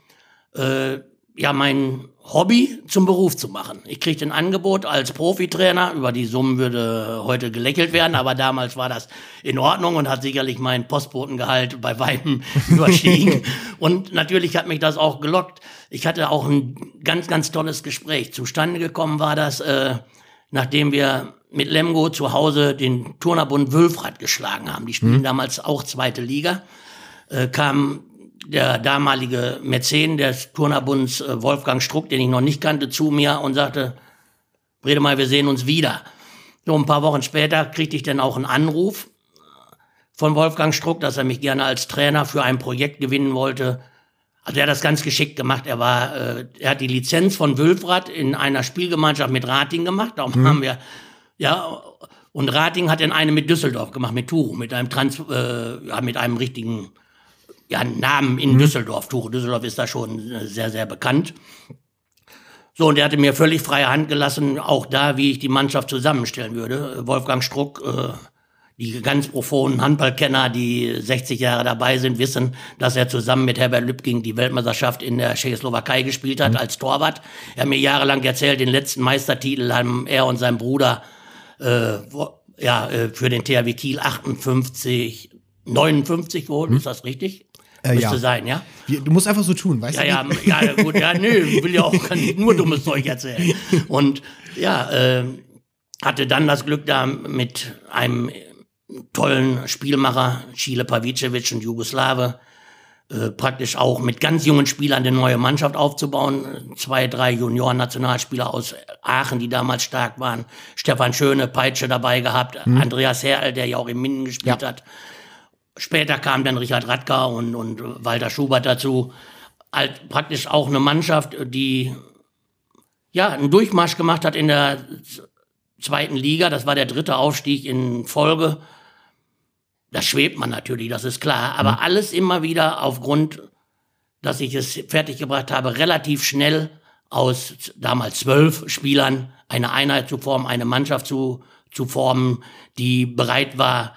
äh, ja, mein Hobby zum Beruf zu machen. Ich kriegte ein Angebot als Profitrainer. Über die Summen würde heute gelächelt werden, aber damals war das in Ordnung und hat sicherlich mein Postbotengehalt bei weitem überstiegen. und natürlich hat mich das auch gelockt. Ich hatte auch ein ganz, ganz tolles Gespräch. Zustande gekommen war das, äh, nachdem wir mit Lemgo zu Hause den Turnerbund Wülfrath geschlagen haben. Die spielen mhm. damals auch zweite Liga. Äh, kam der damalige Mäzen des Turnerbunds äh, Wolfgang Struck, den ich noch nicht kannte, zu mir und sagte, Rede mal, wir sehen uns wieder. So ein paar Wochen später kriegte ich dann auch einen Anruf von Wolfgang Struck, dass er mich gerne als Trainer für ein Projekt gewinnen wollte. Also er hat das ganz geschickt gemacht. Er war, äh, er hat die Lizenz von Wülfrath in einer Spielgemeinschaft mit Rating gemacht. Darum mhm. haben wir, ja, und Rating hat dann eine mit Düsseldorf gemacht, mit Turu, mit einem Trans, äh, ja, mit einem richtigen ja, Namen in mhm. Düsseldorf. Tuche Düsseldorf ist da schon äh, sehr, sehr bekannt. So, und er hatte mir völlig freie Hand gelassen, auch da, wie ich die Mannschaft zusammenstellen würde. Wolfgang Struck, äh, die ganz profonen Handballkenner, die 60 Jahre dabei sind, wissen, dass er zusammen mit Herbert Lübking die Weltmeisterschaft in der Tschechoslowakei gespielt hat mhm. als Torwart. Er hat mir jahrelang erzählt, den letzten Meistertitel haben er und sein Bruder äh, ja, äh, für den THW Kiel 58, 59 geholt, mhm. ist das richtig? Äh, Müsste ja. sein, ja? Du musst einfach so tun, weißt ja, du? Ja, ja, gut, ja, nö, ich will ja auch nur dummes Zeug erzählen. Und ja, äh, hatte dann das Glück, da mit einem tollen Spielmacher, Chile Pavicevic und Jugoslawe, äh, praktisch auch mit ganz jungen Spielern eine neue Mannschaft aufzubauen. Zwei, drei Junioren-Nationalspieler aus Aachen, die damals stark waren. Stefan Schöne, Peitsche dabei gehabt. Mhm. Andreas Herrl, der ja auch im Minden gespielt ja. hat. Später kam dann Richard Radka und, und Walter Schubert dazu. Halt praktisch auch eine Mannschaft, die ja einen Durchmarsch gemacht hat in der zweiten Liga. Das war der dritte Aufstieg in Folge. das schwebt man natürlich, das ist klar. Aber mhm. alles immer wieder aufgrund, dass ich es fertiggebracht habe, relativ schnell aus damals zwölf Spielern eine Einheit zu formen, eine Mannschaft zu, zu formen, die bereit war,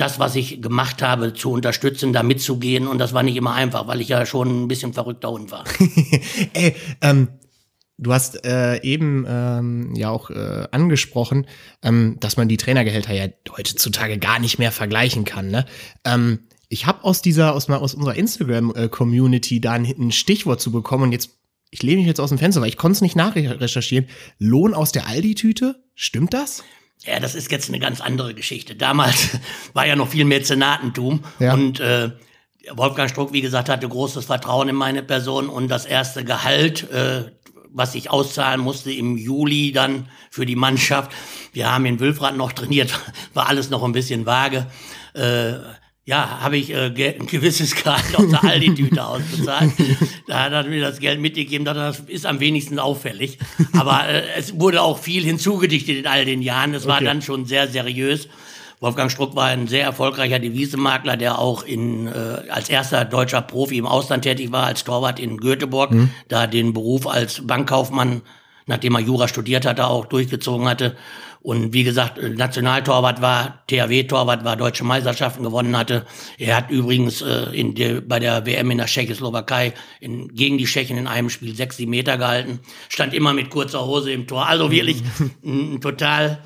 das, was ich gemacht habe, zu unterstützen, da mitzugehen. Und das war nicht immer einfach, weil ich ja schon ein bisschen verrückter Hund war. Ey, ähm, du hast äh, eben ähm, ja auch äh, angesprochen, ähm, dass man die Trainergehälter ja heutzutage gar nicht mehr vergleichen kann. Ne? Ähm, ich habe aus dieser, aus, aus unserer Instagram-Community da ein, ein Stichwort zu bekommen und jetzt ich lehne mich jetzt aus dem Fenster, weil ich konnte es nicht nachrecherchieren. Lohn aus der Aldi-Tüte? Stimmt das? Ja, das ist jetzt eine ganz andere Geschichte. Damals war ja noch viel Mäzenatentum ja. und äh, Wolfgang Struck, wie gesagt, hatte großes Vertrauen in meine Person und das erste Gehalt, äh, was ich auszahlen musste im Juli dann für die Mannschaft. Wir haben in Wülfrath noch trainiert, war alles noch ein bisschen vage. Äh, ja, habe ich äh, ein gewisses Gehalt aus der Aldi-Tüte ausbezahlt. Da hat er mir das Geld mitgegeben, das ist am wenigsten auffällig. Aber äh, es wurde auch viel hinzugedichtet in all den Jahren. Es okay. war dann schon sehr seriös. Wolfgang Struck war ein sehr erfolgreicher Devisemakler, der auch in, äh, als erster deutscher Profi im Ausland tätig war, als Torwart in Göteborg, mhm. da den Beruf als Bankkaufmann, nachdem er Jura studiert hatte, auch durchgezogen hatte. Und wie gesagt, äh, Nationaltorwart war, THW-Torwart war, deutsche Meisterschaften gewonnen hatte. Er hat übrigens äh, in der, bei der WM in der Tschechoslowakei in, gegen die Tschechen in einem Spiel sechs, sieben Meter gehalten. Stand immer mit kurzer Hose im Tor. Also wirklich ein, ein total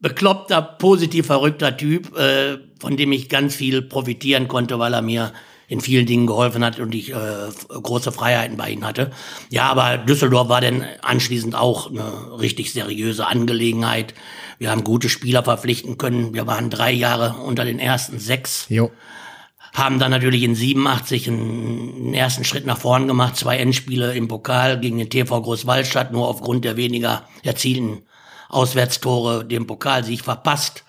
bekloppter, positiv verrückter Typ, äh, von dem ich ganz viel profitieren konnte, weil er mir in vielen Dingen geholfen hat und ich äh, große Freiheiten bei ihm hatte. Ja, aber Düsseldorf war dann anschließend auch eine richtig seriöse Angelegenheit. Wir haben gute Spieler verpflichten können. Wir waren drei Jahre unter den ersten sechs. Jo. Haben dann natürlich in 87 einen, ersten Schritt nach vorn gemacht, zwei Endspiele im Pokal gegen den TV Großwaldstadt, nur aufgrund der weniger erzielten Auswärtstore den Pokalsieg verpasst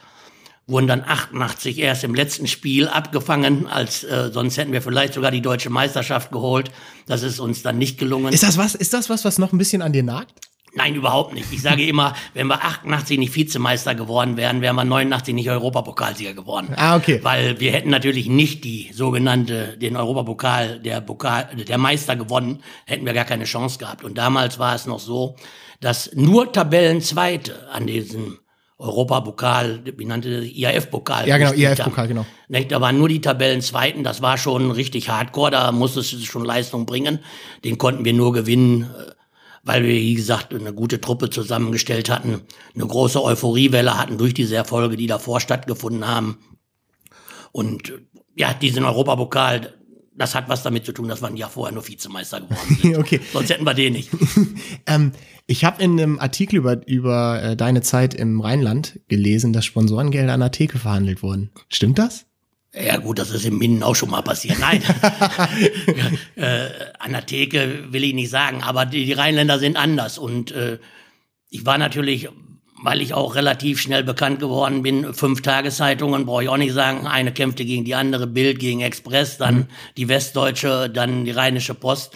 wurden dann 88 erst im letzten Spiel abgefangen, als äh, sonst hätten wir vielleicht sogar die deutsche Meisterschaft geholt. Das ist uns dann nicht gelungen. Ist das was? Ist das was, was noch ein bisschen an dir nagt? Nein, überhaupt nicht. Ich sage immer, wenn wir 88 nicht Vizemeister geworden wären, wären wir 89 nicht Europapokalsieger geworden. Ah, okay. Weil wir hätten natürlich nicht die sogenannte, den Europapokal, der Pokal, der Meister gewonnen, hätten wir gar keine Chance gehabt. Und damals war es noch so, dass nur Tabellenzweite an diesem Europapokal, wie nannte das, IAF-Pokal. Ja, genau, IAF-Pokal, genau. Da waren nur die Tabellenzweiten, das war schon richtig hardcore, da musste es schon Leistung bringen. Den konnten wir nur gewinnen, äh, weil wir, wie gesagt, eine gute Truppe zusammengestellt hatten, eine große Euphoriewelle hatten durch diese Erfolge, die davor stattgefunden haben. Und äh, ja, diesen Europapokal, das hat was damit zu tun, dass wir ein Jahr vorher nur Vizemeister geworden sind. okay. Sonst hätten wir den nicht. ähm, ich habe in einem Artikel über, über äh, deine Zeit im Rheinland gelesen, dass Sponsorengelder an der Theke verhandelt wurden. Stimmt das? Ja gut, das ist im Minden auch schon mal passiert. Nein, äh, an der Theke will ich nicht sagen, aber die, die Rheinländer sind anders. Und äh, ich war natürlich weil ich auch relativ schnell bekannt geworden bin. Fünf Tageszeitungen, brauche ich auch nicht sagen. Eine kämpfte gegen die andere, Bild gegen Express, dann mhm. die Westdeutsche, dann die Rheinische Post.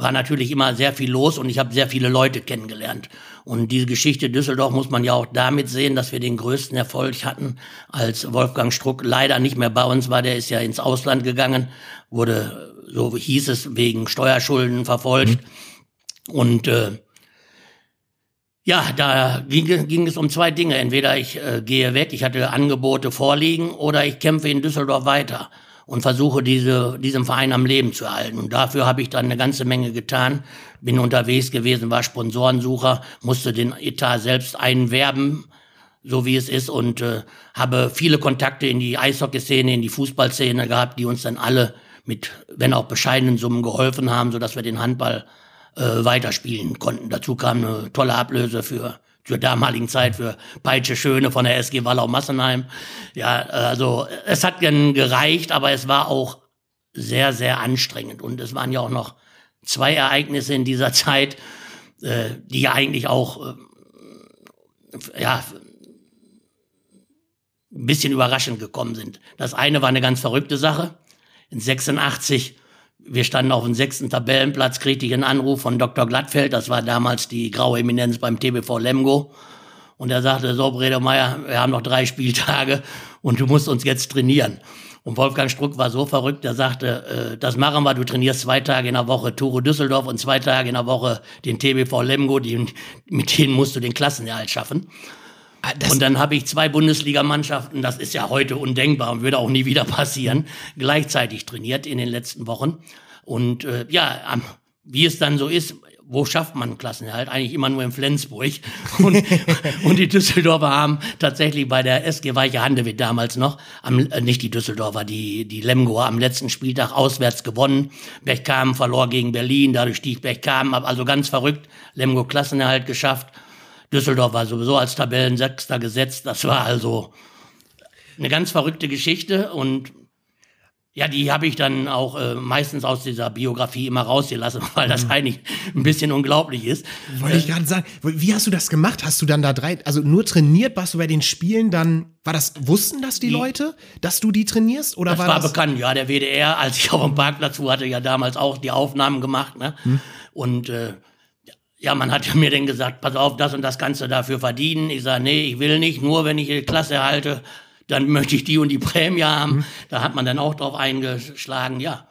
War natürlich immer sehr viel los und ich habe sehr viele Leute kennengelernt. Und diese Geschichte Düsseldorf muss man ja auch damit sehen, dass wir den größten Erfolg hatten, als Wolfgang Struck leider nicht mehr bei uns war. Der ist ja ins Ausland gegangen, wurde, so hieß es, wegen Steuerschulden verfolgt. Mhm. Und äh, ja, da ging, ging, es um zwei Dinge. Entweder ich äh, gehe weg, ich hatte Angebote vorliegen, oder ich kämpfe in Düsseldorf weiter und versuche diese, diesen Verein am Leben zu erhalten. Und dafür habe ich dann eine ganze Menge getan. Bin unterwegs gewesen, war Sponsorensucher, musste den Etat selbst einwerben, so wie es ist, und äh, habe viele Kontakte in die Eishockeyszene, in die Fußballszene gehabt, die uns dann alle mit, wenn auch bescheidenen Summen geholfen haben, sodass wir den Handball äh, weiterspielen konnten. Dazu kam eine tolle Ablöse für zur damaligen Zeit für Peitsche Schöne von der SG Wallau Massenheim. Ja, also es hat gereicht, aber es war auch sehr, sehr anstrengend. Und es waren ja auch noch zwei Ereignisse in dieser Zeit, äh, die ja eigentlich auch äh, ja, ein bisschen überraschend gekommen sind. Das eine war eine ganz verrückte Sache. In 86 wir standen auf dem sechsten Tabellenplatz, kriegte ich einen Anruf von Dr. Glattfeld, das war damals die graue Eminenz beim TBV Lemgo. Und er sagte, so, Bredemeyer, wir haben noch drei Spieltage und du musst uns jetzt trainieren. Und Wolfgang Struck war so verrückt, der sagte, äh, das machen wir, du trainierst zwei Tage in der Woche Turo Düsseldorf und zwei Tage in der Woche den TBV Lemgo, die, mit denen musst du den Klassenerhalt schaffen. Ah, das und dann habe ich zwei Bundesligamannschaften, das ist ja heute undenkbar und würde auch nie wieder passieren, gleichzeitig trainiert in den letzten Wochen. Und äh, ja, wie es dann so ist, wo schafft man Klassenerhalt? Eigentlich immer nur in Flensburg. Und, und die Düsseldorfer haben tatsächlich bei der SG Weiche Handewitt damals noch, am, äh, nicht die Düsseldorfer, die, die Lemgoer am letzten Spieltag auswärts gewonnen. Bergkamen verlor gegen Berlin, dadurch stieg Bergkamen ab. Also ganz verrückt. Lemgo Klassenerhalt geschafft. Düsseldorf war sowieso als Tabellensechster gesetzt. Das war also eine ganz verrückte Geschichte und ja, die habe ich dann auch äh, meistens aus dieser Biografie immer rausgelassen, weil das mhm. eigentlich ein bisschen unglaublich ist. Wollte ich gerade sagen, wie hast du das gemacht? Hast du dann da drei, also nur trainiert, warst du bei den Spielen dann, war das, wussten das die, die Leute, dass du die trainierst? Oder das war, war das bekannt, ja, der WDR, als ich auf dem Parkplatz war, hatte ja damals auch die Aufnahmen gemacht, ne? Hm. Und äh, ja, man hat ja mir dann gesagt, pass auf, das und das kannst du dafür verdienen. Ich sage, nee, ich will nicht, nur wenn ich die Klasse erhalte, dann möchte ich die und die Prämie haben. Mhm. Da hat man dann auch drauf eingeschlagen, ja.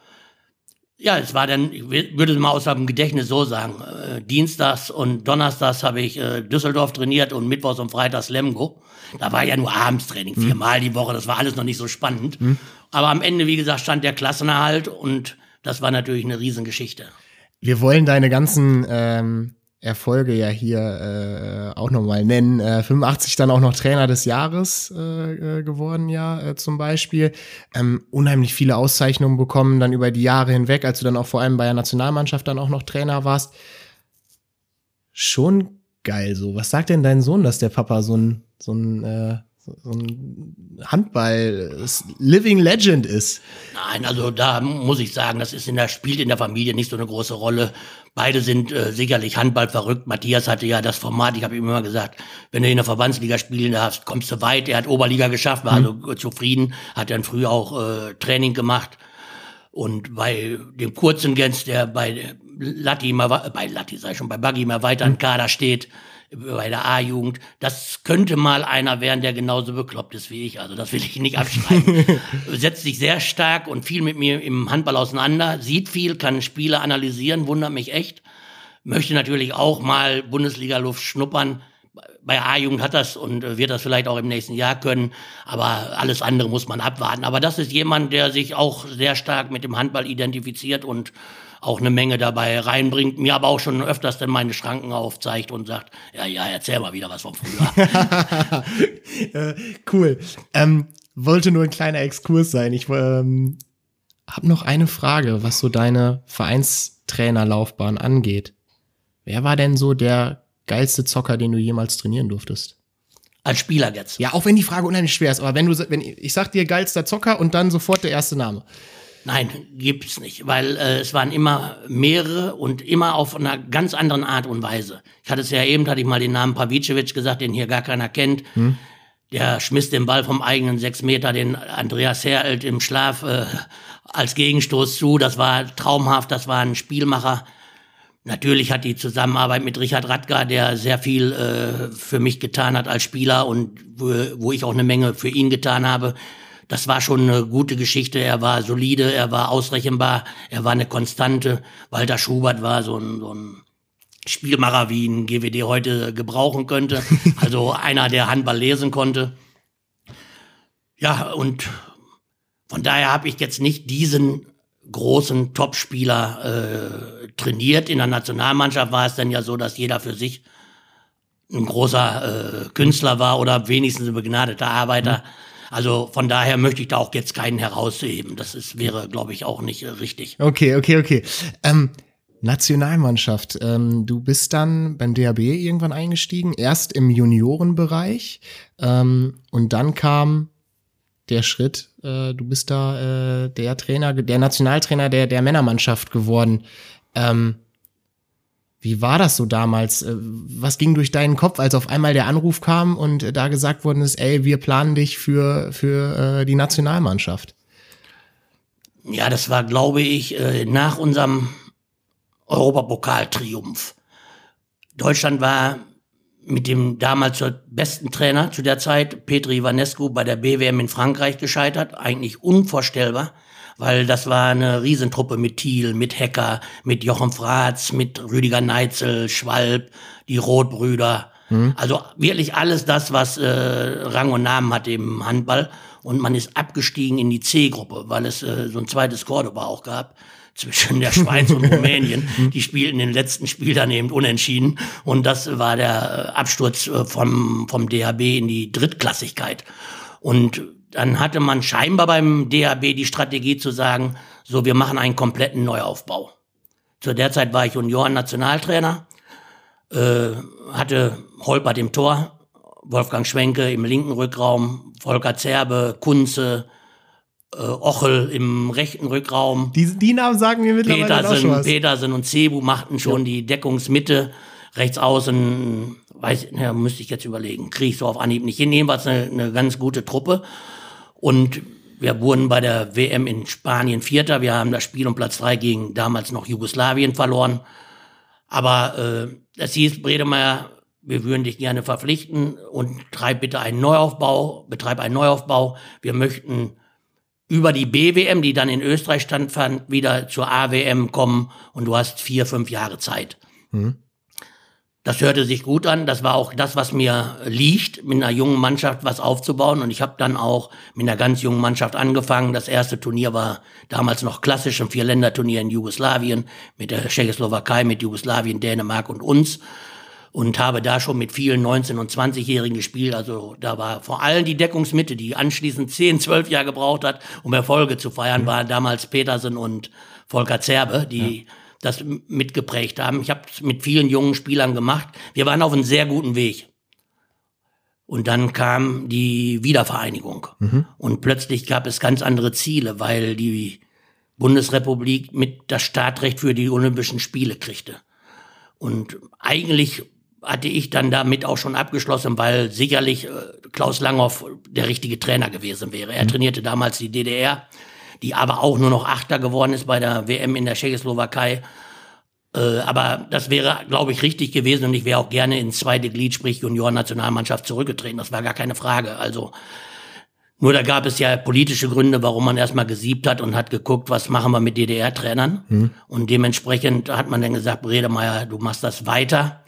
Ja, es war dann, ich würde es mal aus dem Gedächtnis so sagen, äh, Dienstags und Donnerstags habe ich äh, Düsseldorf trainiert und Mittwochs und Freitags Lemgo. Da war ja nur Abendstraining, mhm. viermal die Woche, das war alles noch nicht so spannend. Mhm. Aber am Ende, wie gesagt, stand der Klassenerhalt und das war natürlich eine Riesengeschichte. Wir wollen deine ganzen ähm, Erfolge ja hier äh, auch nochmal nennen. Äh, 85 dann auch noch Trainer des Jahres äh, äh, geworden, ja, äh, zum Beispiel. Ähm, unheimlich viele Auszeichnungen bekommen dann über die Jahre hinweg, als du dann auch vor allem bei der Nationalmannschaft dann auch noch Trainer warst. Schon geil so. Was sagt denn dein Sohn, dass der Papa so ein, so ein äh, so ein Handball Living Legend ist. Nein, also da muss ich sagen, das ist in der spielt in der Familie nicht so eine große Rolle. Beide sind äh, sicherlich Handball verrückt. Matthias hatte ja das Format, ich habe ihm immer gesagt, wenn du in der Verbandsliga spielen darfst, kommst du weit. Er hat Oberliga geschafft, war mhm. also zufrieden, hat dann früh auch äh, Training gemacht. Und bei dem kurzen Gens, der bei Latti immer, bei Latti sei schon, bei Buggy immer weiter im mhm. Kader steht, bei der A-Jugend, das könnte mal einer werden, der genauso bekloppt ist wie ich. Also das will ich nicht abschreiben. Setzt sich sehr stark und viel mit mir im Handball auseinander, sieht viel, kann Spiele analysieren, wundert mich echt. Möchte natürlich auch mal Bundesliga-Luft schnuppern. Bei A-Jugend hat das und wird das vielleicht auch im nächsten Jahr können, aber alles andere muss man abwarten. Aber das ist jemand, der sich auch sehr stark mit dem Handball identifiziert und auch eine Menge dabei reinbringt, mir aber auch schon öfters dann meine Schranken aufzeigt und sagt, ja, ja, erzähl mal wieder was vom Frühjahr. äh, cool. Ähm, wollte nur ein kleiner Exkurs sein. Ich ähm, habe noch eine Frage, was so deine Vereinstrainerlaufbahn angeht. Wer war denn so der geilste Zocker, den du jemals trainieren durftest? Als Spieler jetzt. Ja, auch wenn die Frage unheimlich schwer ist, aber wenn du, wenn ich sag dir geilster Zocker und dann sofort der erste Name. Nein, gibt's nicht, weil äh, es waren immer mehrere und immer auf einer ganz anderen Art und Weise. Ich hatte es ja eben, hatte ich mal den Namen Pavicevic gesagt, den hier gar keiner kennt. Hm. Der schmiss den Ball vom eigenen sechs Meter den Andreas Herelt im Schlaf äh, als Gegenstoß zu. Das war traumhaft, das war ein Spielmacher. Natürlich hat die Zusammenarbeit mit Richard Radgar, der sehr viel äh, für mich getan hat als Spieler und wo, wo ich auch eine Menge für ihn getan habe, das war schon eine gute Geschichte. Er war solide, er war ausrechenbar, er war eine Konstante. Walter Schubert war so ein, so ein Spielmacher, wie ein GWD heute gebrauchen könnte. Also einer, der Handball lesen konnte. Ja, und von daher habe ich jetzt nicht diesen großen Topspieler äh, trainiert. In der Nationalmannschaft war es dann ja so, dass jeder für sich ein großer äh, Künstler war oder wenigstens ein begnadeter Arbeiter. Mhm. Also von daher möchte ich da auch jetzt keinen herausheben. Das ist, wäre, glaube ich, auch nicht richtig. Okay, okay, okay. Ähm, Nationalmannschaft. Ähm, du bist dann beim DHB irgendwann eingestiegen, erst im Juniorenbereich ähm, und dann kam der Schritt, äh, du bist da äh, der Trainer, der Nationaltrainer der, der Männermannschaft geworden. Ähm, wie war das so damals? Äh, was ging durch deinen Kopf, als auf einmal der Anruf kam und äh, da gesagt worden ist, ey, wir planen dich für, für äh, die Nationalmannschaft? Ja, das war, glaube ich, äh, nach unserem Europapokaltriumph. Deutschland war mit dem damals besten Trainer zu der Zeit, Petri Ivanescu, bei der BWM in Frankreich gescheitert. Eigentlich unvorstellbar, weil das war eine Riesentruppe mit Thiel, mit Hecker, mit Jochen Fratz, mit Rüdiger Neitzel, Schwalb, die Rotbrüder. Mhm. Also wirklich alles das, was äh, Rang und Namen hat im Handball. Und man ist abgestiegen in die C-Gruppe, weil es äh, so ein zweites Cordoba auch gab zwischen der Schweiz und Rumänien. Die spielten den letzten Spiel dann eben unentschieden. Und das war der äh, Absturz äh, vom, vom DHB in die Drittklassigkeit. Und dann hatte man scheinbar beim DHB die Strategie zu sagen, so, wir machen einen kompletten Neuaufbau. Zu der Zeit war ich Junioren-Nationaltrainer, äh, hatte Holpert im Tor, Wolfgang Schwenke im linken Rückraum, Volker Zerbe, Kunze, äh, Ochel im rechten Rückraum. Die, die Namen sagen mir mittlerweile Petersen, auch schon was. Petersen und Cebu machten schon ja. die Deckungsmitte. Rechts außen, weiß, ja, müsste ich jetzt überlegen, kriege ich so auf Anhieb nicht hin. Jedenfalls eine, eine ganz gute Truppe. Und wir wurden bei der WM in Spanien Vierter. Wir haben das Spiel um Platz drei gegen damals noch Jugoslawien verloren. Aber äh, das hieß, Bredemeier, wir würden dich gerne verpflichten und treib bitte einen Neuaufbau, betreib einen Neuaufbau. Wir möchten über die BWM, die dann in Österreich standfand, wieder zur AWM kommen und du hast vier, fünf Jahre Zeit. Mhm. Das hörte sich gut an. Das war auch das, was mir liegt, mit einer jungen Mannschaft was aufzubauen. Und ich habe dann auch mit einer ganz jungen Mannschaft angefangen. Das erste Turnier war damals noch klassisch, ein Vierländerturnier in Jugoslawien, mit der Tschechoslowakei, mit Jugoslawien, Dänemark und uns und habe da schon mit vielen 19- und 20-Jährigen gespielt. Also da war vor allem die Deckungsmitte, die anschließend 10, 12 Jahre gebraucht hat, um Erfolge zu feiern, waren damals Petersen und Volker Zerbe, die ja. Das mitgeprägt haben. Ich habe es mit vielen jungen Spielern gemacht. Wir waren auf einem sehr guten Weg. Und dann kam die Wiedervereinigung. Mhm. Und plötzlich gab es ganz andere Ziele, weil die Bundesrepublik mit das Startrecht für die Olympischen Spiele kriegte. Und eigentlich hatte ich dann damit auch schon abgeschlossen, weil sicherlich äh, Klaus Langhoff der richtige Trainer gewesen wäre. Er mhm. trainierte damals die DDR, die aber auch nur noch Achter geworden ist bei der WM in der Tschechoslowakei. Äh, aber das wäre, glaube ich, richtig gewesen und ich wäre auch gerne ins zweite Glied, sprich Junioren-Nationalmannschaft zurückgetreten. Das war gar keine Frage. Also nur da gab es ja politische Gründe, warum man erstmal gesiebt hat und hat geguckt, was machen wir mit DDR-Trainern. Mhm. Und dementsprechend hat man dann gesagt, Bredemeier, du machst das weiter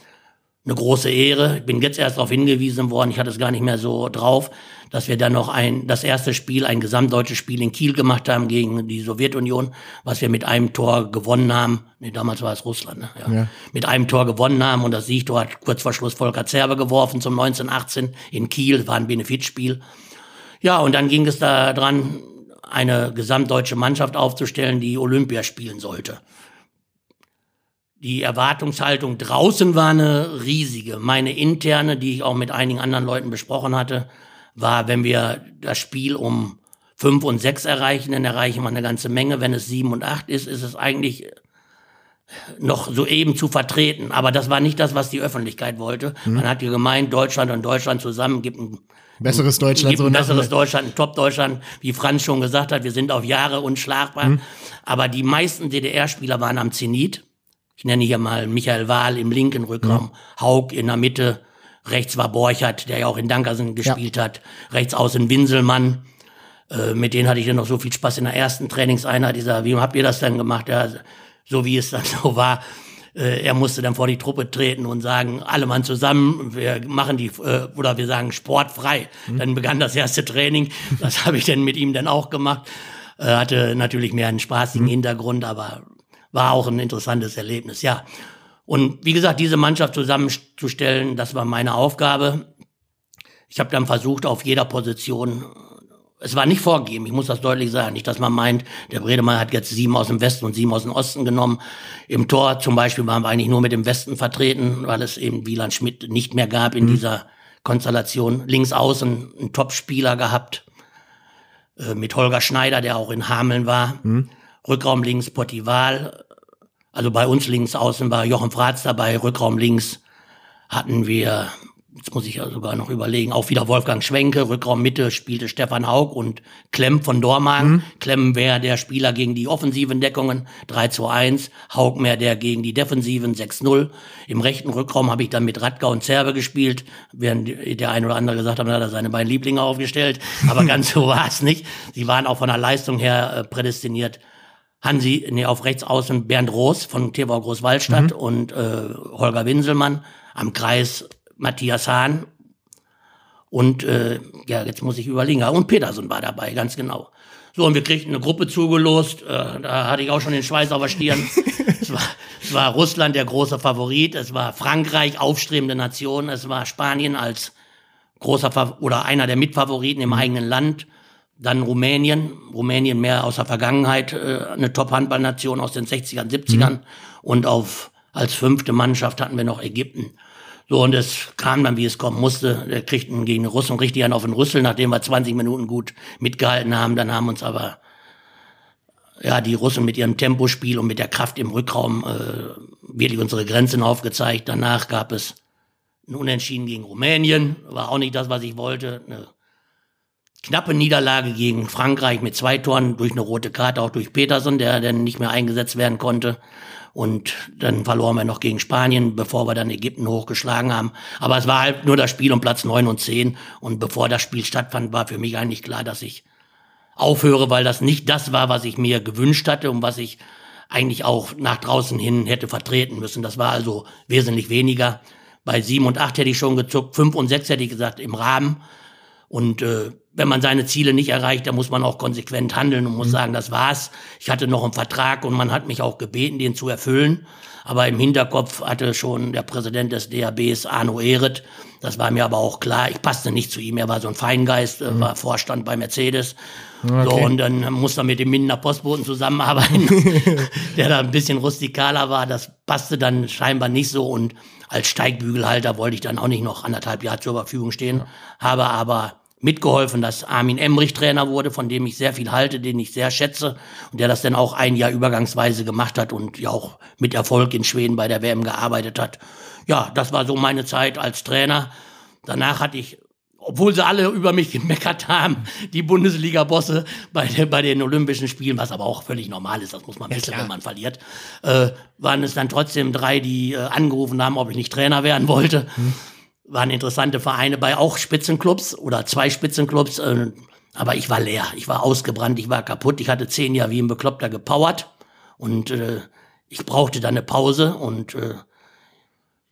eine große Ehre. Ich bin jetzt erst darauf hingewiesen worden, ich hatte es gar nicht mehr so drauf, dass wir dann noch ein, das erste Spiel, ein gesamtdeutsches Spiel in Kiel gemacht haben gegen die Sowjetunion, was wir mit einem Tor gewonnen haben. Nee, damals war es Russland, ne? ja. ja. Mit einem Tor gewonnen haben und das Siegtor hat kurz vor Schluss Volker Zerbe geworfen zum 1918 in Kiel, war ein Benefizspiel. Ja, und dann ging es da dran, eine gesamtdeutsche Mannschaft aufzustellen, die Olympia spielen sollte. Die Erwartungshaltung draußen war eine riesige. Meine interne, die ich auch mit einigen anderen Leuten besprochen hatte, war, wenn wir das Spiel um fünf und sechs erreichen, dann erreichen wir eine ganze Menge. Wenn es sieben und acht ist, ist es eigentlich noch so eben zu vertreten. Aber das war nicht das, was die Öffentlichkeit wollte. Mhm. Man hat ja gemeint, Deutschland und Deutschland zusammen gibt ein besseres Deutschland. Gibt ein besseres Deutschland, ein Top-Deutschland. Wie Franz schon gesagt hat, wir sind auf Jahre unschlagbar. Mhm. Aber die meisten DDR-Spieler waren am Zenit ich nenne hier mal Michael Wahl im linken Rückraum, ja. Haug in der Mitte, rechts war Borchert, der ja auch in Dankersen gespielt ja. hat, rechts außen Winselmann. Äh, mit denen hatte ich dann noch so viel Spaß in der ersten Trainingseinheit. Ich sage, wie habt ihr das denn gemacht? Ja, so wie es dann so war. Äh, er musste dann vor die Truppe treten und sagen, alle Mann zusammen, wir machen die, äh, oder wir sagen sportfrei. Mhm. Dann begann das erste Training. Das habe ich dann mit ihm dann auch gemacht. Hatte natürlich mehr einen spaßigen mhm. Hintergrund, aber war auch ein interessantes Erlebnis, ja. Und wie gesagt, diese Mannschaft zusammenzustellen, das war meine Aufgabe. Ich habe dann versucht, auf jeder Position, es war nicht vorgegeben, ich muss das deutlich sagen, nicht, dass man meint, der Bredemann hat jetzt sieben aus dem Westen und sieben aus dem Osten genommen. Im Tor zum Beispiel waren wir eigentlich nur mit dem Westen vertreten, weil es eben Wieland Schmidt nicht mehr gab in mhm. dieser Konstellation. Links außen einen Top-Spieler gehabt, äh, mit Holger Schneider, der auch in Hameln war. Mhm. Rückraum links Potival. Also bei uns links außen war Jochen Fratz dabei. Rückraum links hatten wir jetzt muss ich ja sogar noch überlegen, auch wieder Wolfgang Schwenke, Rückraummitte spielte Stefan Haug und Klemm von Dormagen. Mhm. Klemm wäre der Spieler gegen die offensiven Deckungen, 3 zu 1. Haug mehr der gegen die defensiven, 6-0. Im rechten Rückraum habe ich dann mit Radgau und Zerbe gespielt, während der ein oder andere gesagt hat, hat er seine beiden Lieblinge aufgestellt. Aber ganz so war es nicht. Sie waren auch von der Leistung her äh, prädestiniert. Hansi, nee, auf rechts außen Bernd Roos von TV Großwallstadt mhm. und äh, Holger Winselmann am Kreis Matthias Hahn und äh, ja, jetzt muss ich überlegen, und Peterson war dabei, ganz genau. So, und wir kriegten eine Gruppe zugelost, äh, da hatte ich auch schon den Schweiß auf der Stirn. es, war, es war Russland der große Favorit, es war Frankreich, aufstrebende Nation, es war Spanien als großer Fa oder einer der Mitfavoriten im mhm. eigenen Land. Dann Rumänien, Rumänien mehr aus der Vergangenheit, äh, eine Top-Handballnation aus den 60ern, 70ern. Mhm. Und auf, als fünfte Mannschaft hatten wir noch Ägypten. So, und es kam dann, wie es kommen musste. Wir kriegten gegen die Russen richtig einen auf den Rüssel, nachdem wir 20 Minuten gut mitgehalten haben. Dann haben uns aber ja, die Russen mit ihrem Tempospiel und mit der Kraft im Rückraum äh, wirklich unsere Grenzen aufgezeigt. Danach gab es ein Unentschieden gegen Rumänien, war auch nicht das, was ich wollte. Eine knappe Niederlage gegen Frankreich mit zwei Toren durch eine rote Karte, auch durch Peterson, der dann nicht mehr eingesetzt werden konnte. Und dann verloren wir noch gegen Spanien, bevor wir dann Ägypten hochgeschlagen haben. Aber es war halt nur das Spiel um Platz neun und zehn. Und bevor das Spiel stattfand, war für mich eigentlich klar, dass ich aufhöre, weil das nicht das war, was ich mir gewünscht hatte und was ich eigentlich auch nach draußen hin hätte vertreten müssen. Das war also wesentlich weniger. Bei sieben und acht hätte ich schon gezuckt, fünf und sechs hätte ich gesagt im Rahmen. Und äh, wenn man seine Ziele nicht erreicht, dann muss man auch konsequent handeln und muss mhm. sagen, das war's. Ich hatte noch einen Vertrag und man hat mich auch gebeten, den zu erfüllen. Aber im Hinterkopf hatte schon der Präsident des DABs, Arno Ehret, das war mir aber auch klar, ich passte nicht zu ihm. Er war so ein Feingeist, mhm. war Vorstand bei Mercedes. Okay. So, und dann musste er mit dem Mindener Postboten zusammenarbeiten, der da ein bisschen rustikaler war. Das passte dann scheinbar nicht so. Und als Steigbügelhalter wollte ich dann auch nicht noch anderthalb Jahre zur Verfügung stehen, ja. habe aber mitgeholfen, dass Armin Emrich Trainer wurde, von dem ich sehr viel halte, den ich sehr schätze und der das dann auch ein Jahr übergangsweise gemacht hat und ja auch mit Erfolg in Schweden bei der WM gearbeitet hat. Ja, das war so meine Zeit als Trainer. Danach hatte ich, obwohl sie alle über mich gemeckert haben, die Bundesliga-Bosse bei, bei den Olympischen Spielen, was aber auch völlig normal ist, das muss man ja, wissen, wenn man verliert, äh, waren es dann trotzdem drei, die äh, angerufen haben, ob ich nicht Trainer werden wollte. Hm waren interessante Vereine bei, auch Spitzenclubs oder zwei Spitzenclubs. Äh, aber ich war leer, ich war ausgebrannt, ich war kaputt. Ich hatte zehn Jahre wie ein Bekloppter gepowert und äh, ich brauchte dann eine Pause und äh,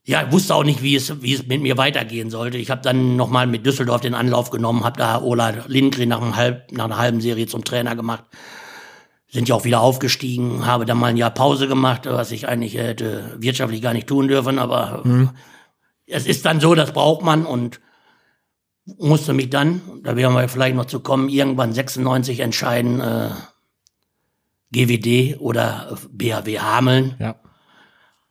ja, wusste auch nicht, wie es, wie es mit mir weitergehen sollte. Ich habe dann nochmal mit Düsseldorf den Anlauf genommen, habe da Ola Lindgren nach, einem halb, nach einer halben Serie zum Trainer gemacht. Sind ja auch wieder aufgestiegen, habe dann mal ein Jahr Pause gemacht, was ich eigentlich hätte wirtschaftlich gar nicht tun dürfen, aber mhm es ist dann so, das braucht man und musste mich dann, da werden wir vielleicht noch zu kommen, irgendwann 96 entscheiden, äh, GWD oder BHW Hameln. Ja.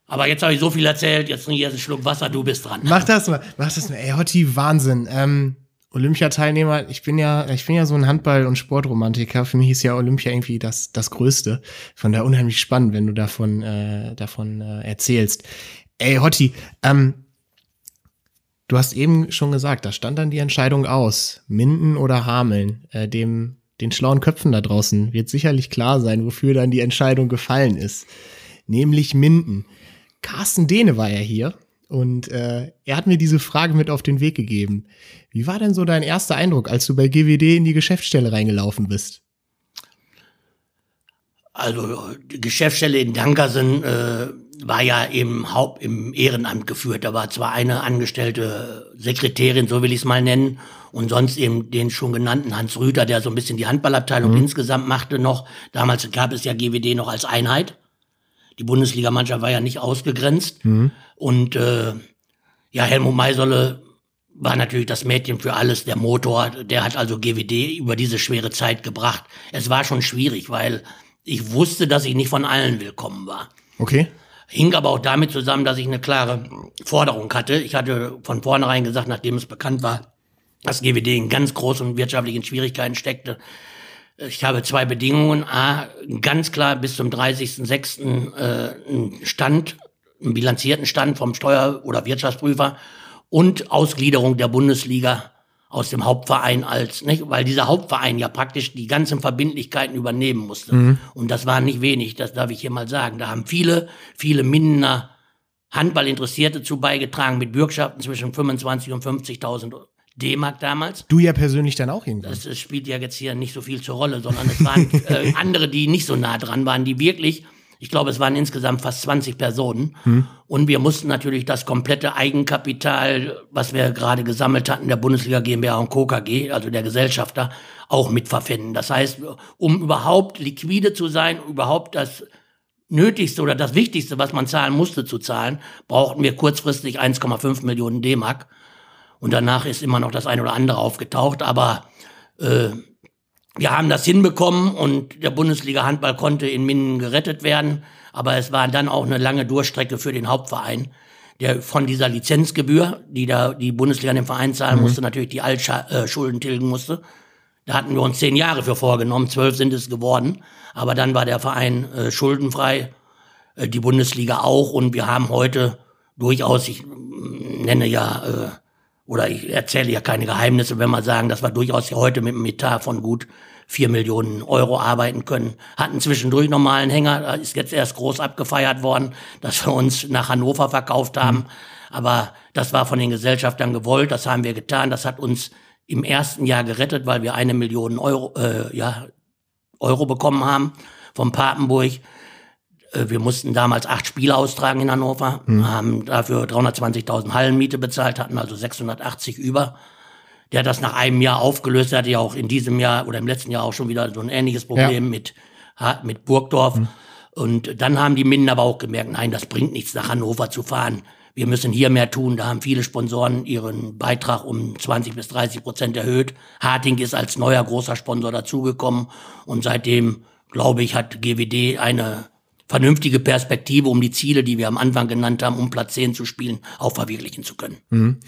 Aber jetzt habe ich so viel erzählt, jetzt nicht erst einen Schluck Wasser, du bist dran. Mach das mal, mach das mal. Ey, Hotti, Wahnsinn. Ähm, Olympiateilnehmer, ich bin ja, ich bin ja so ein Handball- und Sportromantiker. Für mich ist ja Olympia irgendwie das, das Größte. Von daher unheimlich spannend, wenn du davon, äh, davon äh, erzählst. Ey, Hotti, ähm, Du hast eben schon gesagt, da stand dann die Entscheidung aus. Minden oder Hameln. Äh, dem, den schlauen Köpfen da draußen wird sicherlich klar sein, wofür dann die Entscheidung gefallen ist. Nämlich Minden. Carsten Dehne war ja hier und äh, er hat mir diese Frage mit auf den Weg gegeben. Wie war denn so dein erster Eindruck, als du bei GWD in die Geschäftsstelle reingelaufen bist? Also die Geschäftsstelle in Dankersen äh, war ja im Haupt im Ehrenamt geführt. Da war zwar eine angestellte Sekretärin, so will ich es mal nennen, und sonst eben den schon genannten Hans Rüther, der so ein bisschen die Handballabteilung mhm. insgesamt machte noch. Damals gab es ja GWD noch als Einheit. Die Bundesligamannschaft war ja nicht ausgegrenzt. Mhm. Und äh, ja, Helmut Meiserle war natürlich das Mädchen für alles, der Motor. Der hat also GWD über diese schwere Zeit gebracht. Es war schon schwierig, weil ich wusste, dass ich nicht von allen willkommen war. Okay. Hing aber auch damit zusammen, dass ich eine klare Forderung hatte. Ich hatte von vornherein gesagt, nachdem es bekannt war, dass GWD in ganz großen wirtschaftlichen Schwierigkeiten steckte. Ich habe zwei Bedingungen. A, ganz klar bis zum 30.06. Äh, einen Stand, einen bilanzierten Stand vom Steuer- oder Wirtschaftsprüfer und Ausgliederung der Bundesliga aus dem Hauptverein als, nicht? weil dieser Hauptverein ja praktisch die ganzen Verbindlichkeiten übernehmen musste. Mhm. Und das war nicht wenig, das darf ich hier mal sagen. Da haben viele, viele Mindener Handballinteressierte zu beigetragen mit Bürgschaften zwischen 25 und 50.000 D-Mark damals. Du ja persönlich dann auch irgendwann. Das, das, spielt ja jetzt hier nicht so viel zur Rolle, sondern es waren äh, andere, die nicht so nah dran waren, die wirklich ich glaube, es waren insgesamt fast 20 Personen. Hm. Und wir mussten natürlich das komplette Eigenkapital, was wir gerade gesammelt hatten, der Bundesliga GmbH und Co. KG, also der Gesellschafter, auch mitverpfänden. Das heißt, um überhaupt liquide zu sein, überhaupt das Nötigste oder das Wichtigste, was man zahlen musste, zu zahlen, brauchten wir kurzfristig 1,5 Millionen D-Mark. Und danach ist immer noch das eine oder andere aufgetaucht. Aber äh, wir haben das hinbekommen und der Bundesliga Handball konnte in Minden gerettet werden. Aber es war dann auch eine lange Durchstrecke für den Hauptverein, der von dieser Lizenzgebühr, die da die Bundesliga an den Verein zahlen mhm. musste, natürlich die Altschulden äh, tilgen musste. Da hatten wir uns zehn Jahre für vorgenommen, zwölf sind es geworden. Aber dann war der Verein äh, schuldenfrei, äh, die Bundesliga auch. Und wir haben heute durchaus, ich nenne ja äh, oder ich erzähle ja keine Geheimnisse, wenn wir sagen, dass wir durchaus heute mit einem Etat von gut vier Millionen Euro arbeiten können. Hatten zwischendurch normalen Hänger, da ist jetzt erst groß abgefeiert worden, dass wir uns nach Hannover verkauft haben. Mhm. Aber das war von den Gesellschaftern gewollt, das haben wir getan. Das hat uns im ersten Jahr gerettet, weil wir eine Million Euro, äh, ja, Euro bekommen haben vom Papenburg. Äh, wir mussten damals acht Spiele austragen in Hannover, mhm. haben dafür 320.000 Hallenmiete bezahlt, hatten also 680 über. Der hat das nach einem Jahr aufgelöst. Hatte ja auch in diesem Jahr oder im letzten Jahr auch schon wieder so ein ähnliches Problem ja. mit, mit Burgdorf. Mhm. Und dann haben die Minden aber auch gemerkt, nein, das bringt nichts, nach Hannover zu fahren. Wir müssen hier mehr tun. Da haben viele Sponsoren ihren Beitrag um 20 bis 30 Prozent erhöht. Harting ist als neuer großer Sponsor dazugekommen. Und seitdem, glaube ich, hat GWD eine vernünftige Perspektive, um die Ziele, die wir am Anfang genannt haben, um Platz 10 zu spielen, auch verwirklichen zu können. Mhm.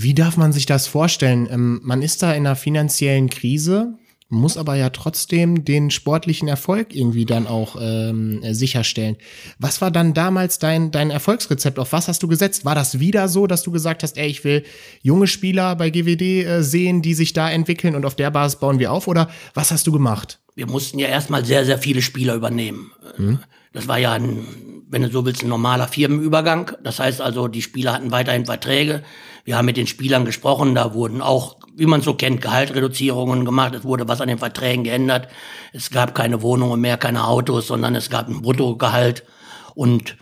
Wie darf man sich das vorstellen? Ähm, man ist da in einer finanziellen Krise, muss aber ja trotzdem den sportlichen Erfolg irgendwie dann auch ähm, sicherstellen. Was war dann damals dein, dein Erfolgsrezept? Auf was hast du gesetzt? War das wieder so, dass du gesagt hast, ey, ich will junge Spieler bei GWD äh, sehen, die sich da entwickeln und auf der Basis bauen wir auf? Oder was hast du gemacht? Wir mussten ja erstmal sehr, sehr viele Spieler übernehmen. Hm. Das war ja ein, wenn du so willst, ein normaler Firmenübergang. Das heißt also, die Spieler hatten weiterhin Verträge. Wir haben mit den Spielern gesprochen. Da wurden auch, wie man so kennt, Gehaltreduzierungen gemacht. Es wurde was an den Verträgen geändert. Es gab keine Wohnungen mehr, keine Autos, sondern es gab ein Bruttogehalt. Und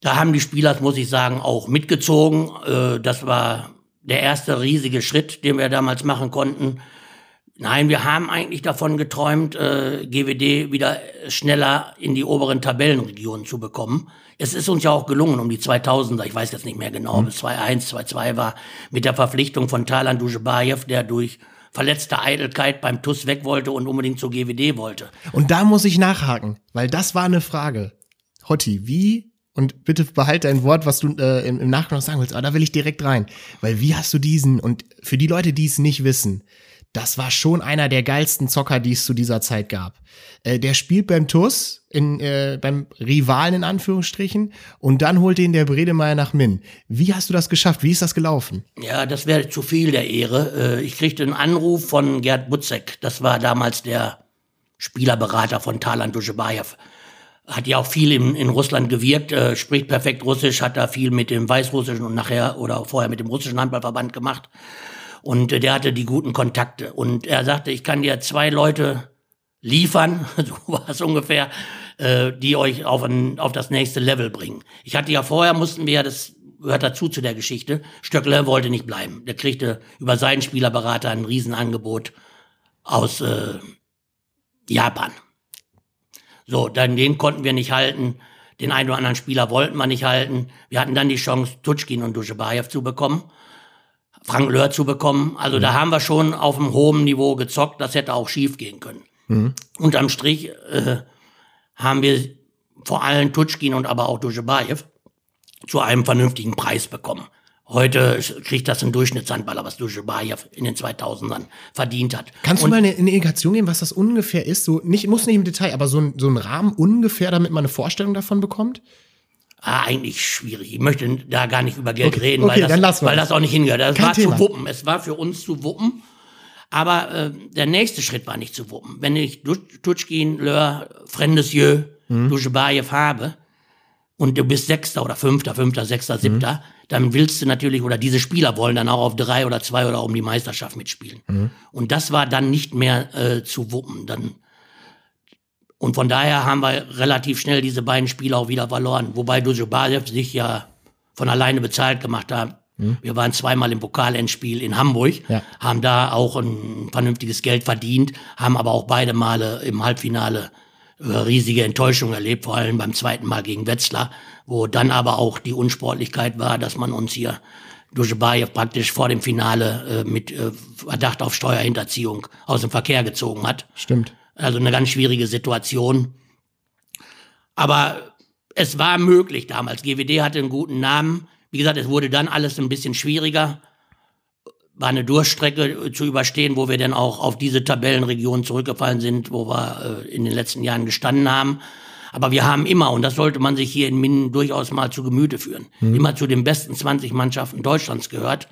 da haben die Spieler, muss ich sagen, auch mitgezogen. Äh, das war der erste riesige Schritt, den wir damals machen konnten. Nein, wir haben eigentlich davon geträumt, äh, GWD wieder schneller in die oberen Tabellenregionen zu bekommen. Es ist uns ja auch gelungen um die 2000er, ich weiß jetzt nicht mehr genau, mhm. bis 2-1, 2-2 war, mit der Verpflichtung von Talan Dujebayev, der durch verletzte Eitelkeit beim TUS weg wollte und unbedingt zur GWD wollte. Und da muss ich nachhaken, weil das war eine Frage. Hotti, wie und bitte behalte dein Wort, was du äh, im, im Nachgang noch sagen willst, aber da will ich direkt rein. Weil wie hast du diesen, und für die Leute, die es nicht wissen, das war schon einer der geilsten Zocker, die es zu dieser Zeit gab. Äh, der spielt beim TUS, in, äh, beim Rivalen in Anführungsstrichen, und dann holt ihn der Bredemeier nach Min. Wie hast du das geschafft? Wie ist das gelaufen? Ja, das wäre zu viel der Ehre. Äh, ich kriegte einen Anruf von Gerd Butzek. Das war damals der Spielerberater von Talan Duschebaev. Hat ja auch viel in, in Russland gewirkt, äh, spricht perfekt Russisch, hat da viel mit dem Weißrussischen und nachher oder vorher mit dem russischen Handballverband gemacht. Und äh, der hatte die guten Kontakte. Und er sagte, ich kann dir zwei Leute liefern, so war es ungefähr, äh, die euch auf, ein, auf das nächste Level bringen. Ich hatte ja vorher, mussten wir ja, das gehört dazu zu der Geschichte, Stöckler wollte nicht bleiben. Der kriegte über seinen Spielerberater ein Riesenangebot aus äh, Japan. So, dann den konnten wir nicht halten. Den einen oder anderen Spieler wollten wir nicht halten. Wir hatten dann die Chance, Tutschkin und Duschebaev zu bekommen. Frank Löhr zu bekommen. Also mhm. da haben wir schon auf einem hohen Niveau gezockt. Das hätte auch schief gehen können. Mhm. Unterm Strich äh, haben wir vor allem Tutschkin und aber auch Duschebaev zu einem vernünftigen Preis bekommen. Heute kriegt das ein Durchschnittshandballer, was Duschebaev in den 2000ern verdient hat. Kannst du mal eine, eine Indikation geben, was das ungefähr ist? So nicht, muss nicht im Detail, aber so ein, so ein Rahmen ungefähr, damit man eine Vorstellung davon bekommt? Ah, eigentlich schwierig. Ich möchte da gar nicht über Geld Okay, reden, okay, weil, das, weil das. auch nicht hingehört. Das Kein war Thema. zu wuppen. Es war für uns zu wuppen. Aber äh, der nächste Schritt war nicht zu wuppen. Wenn ich Tutschkin, Löhr, Frendesjö, Mhm. Duschebajew habe und du bist Sechster oder Fünfter, Fünfter, Sechster, Siebter, Mhm. dann willst du natürlich, oder diese Spieler wollen dann auch auf drei oder zwei oder um die Meisterschaft mitspielen. Mhm. Und das war dann nicht mehr äh, zu wuppen. Dann und von daher haben wir relativ schnell diese beiden Spiele auch wieder verloren. Wobei Dujobajew sich ja von alleine bezahlt gemacht hat. Wir waren zweimal im Pokalendspiel in Hamburg, Ja. haben da auch ein vernünftiges Geld verdient, haben aber auch beide Male im Halbfinale äh, riesige Enttäuschung erlebt, vor allem beim zweiten Mal gegen Wetzlar, wo dann aber auch die Unsportlichkeit war, dass man uns hier Duschebajew praktisch vor dem Finale äh, mit äh, Verdacht auf Steuerhinterziehung aus dem Verkehr gezogen hat. Stimmt. Also eine ganz schwierige Situation. Aber es war möglich damals. GWD hatte einen guten Namen. Wie gesagt, es wurde dann alles ein bisschen schwieriger. War eine Durchstrecke zu überstehen, wo wir dann auch auf diese Tabellenregion zurückgefallen sind, wo wir äh, in den letzten Jahren gestanden haben. Aber wir haben immer, und das sollte man sich hier in Minden durchaus mal zu Gemüte führen, immer zu den besten 20 Mannschaften Deutschlands gehört.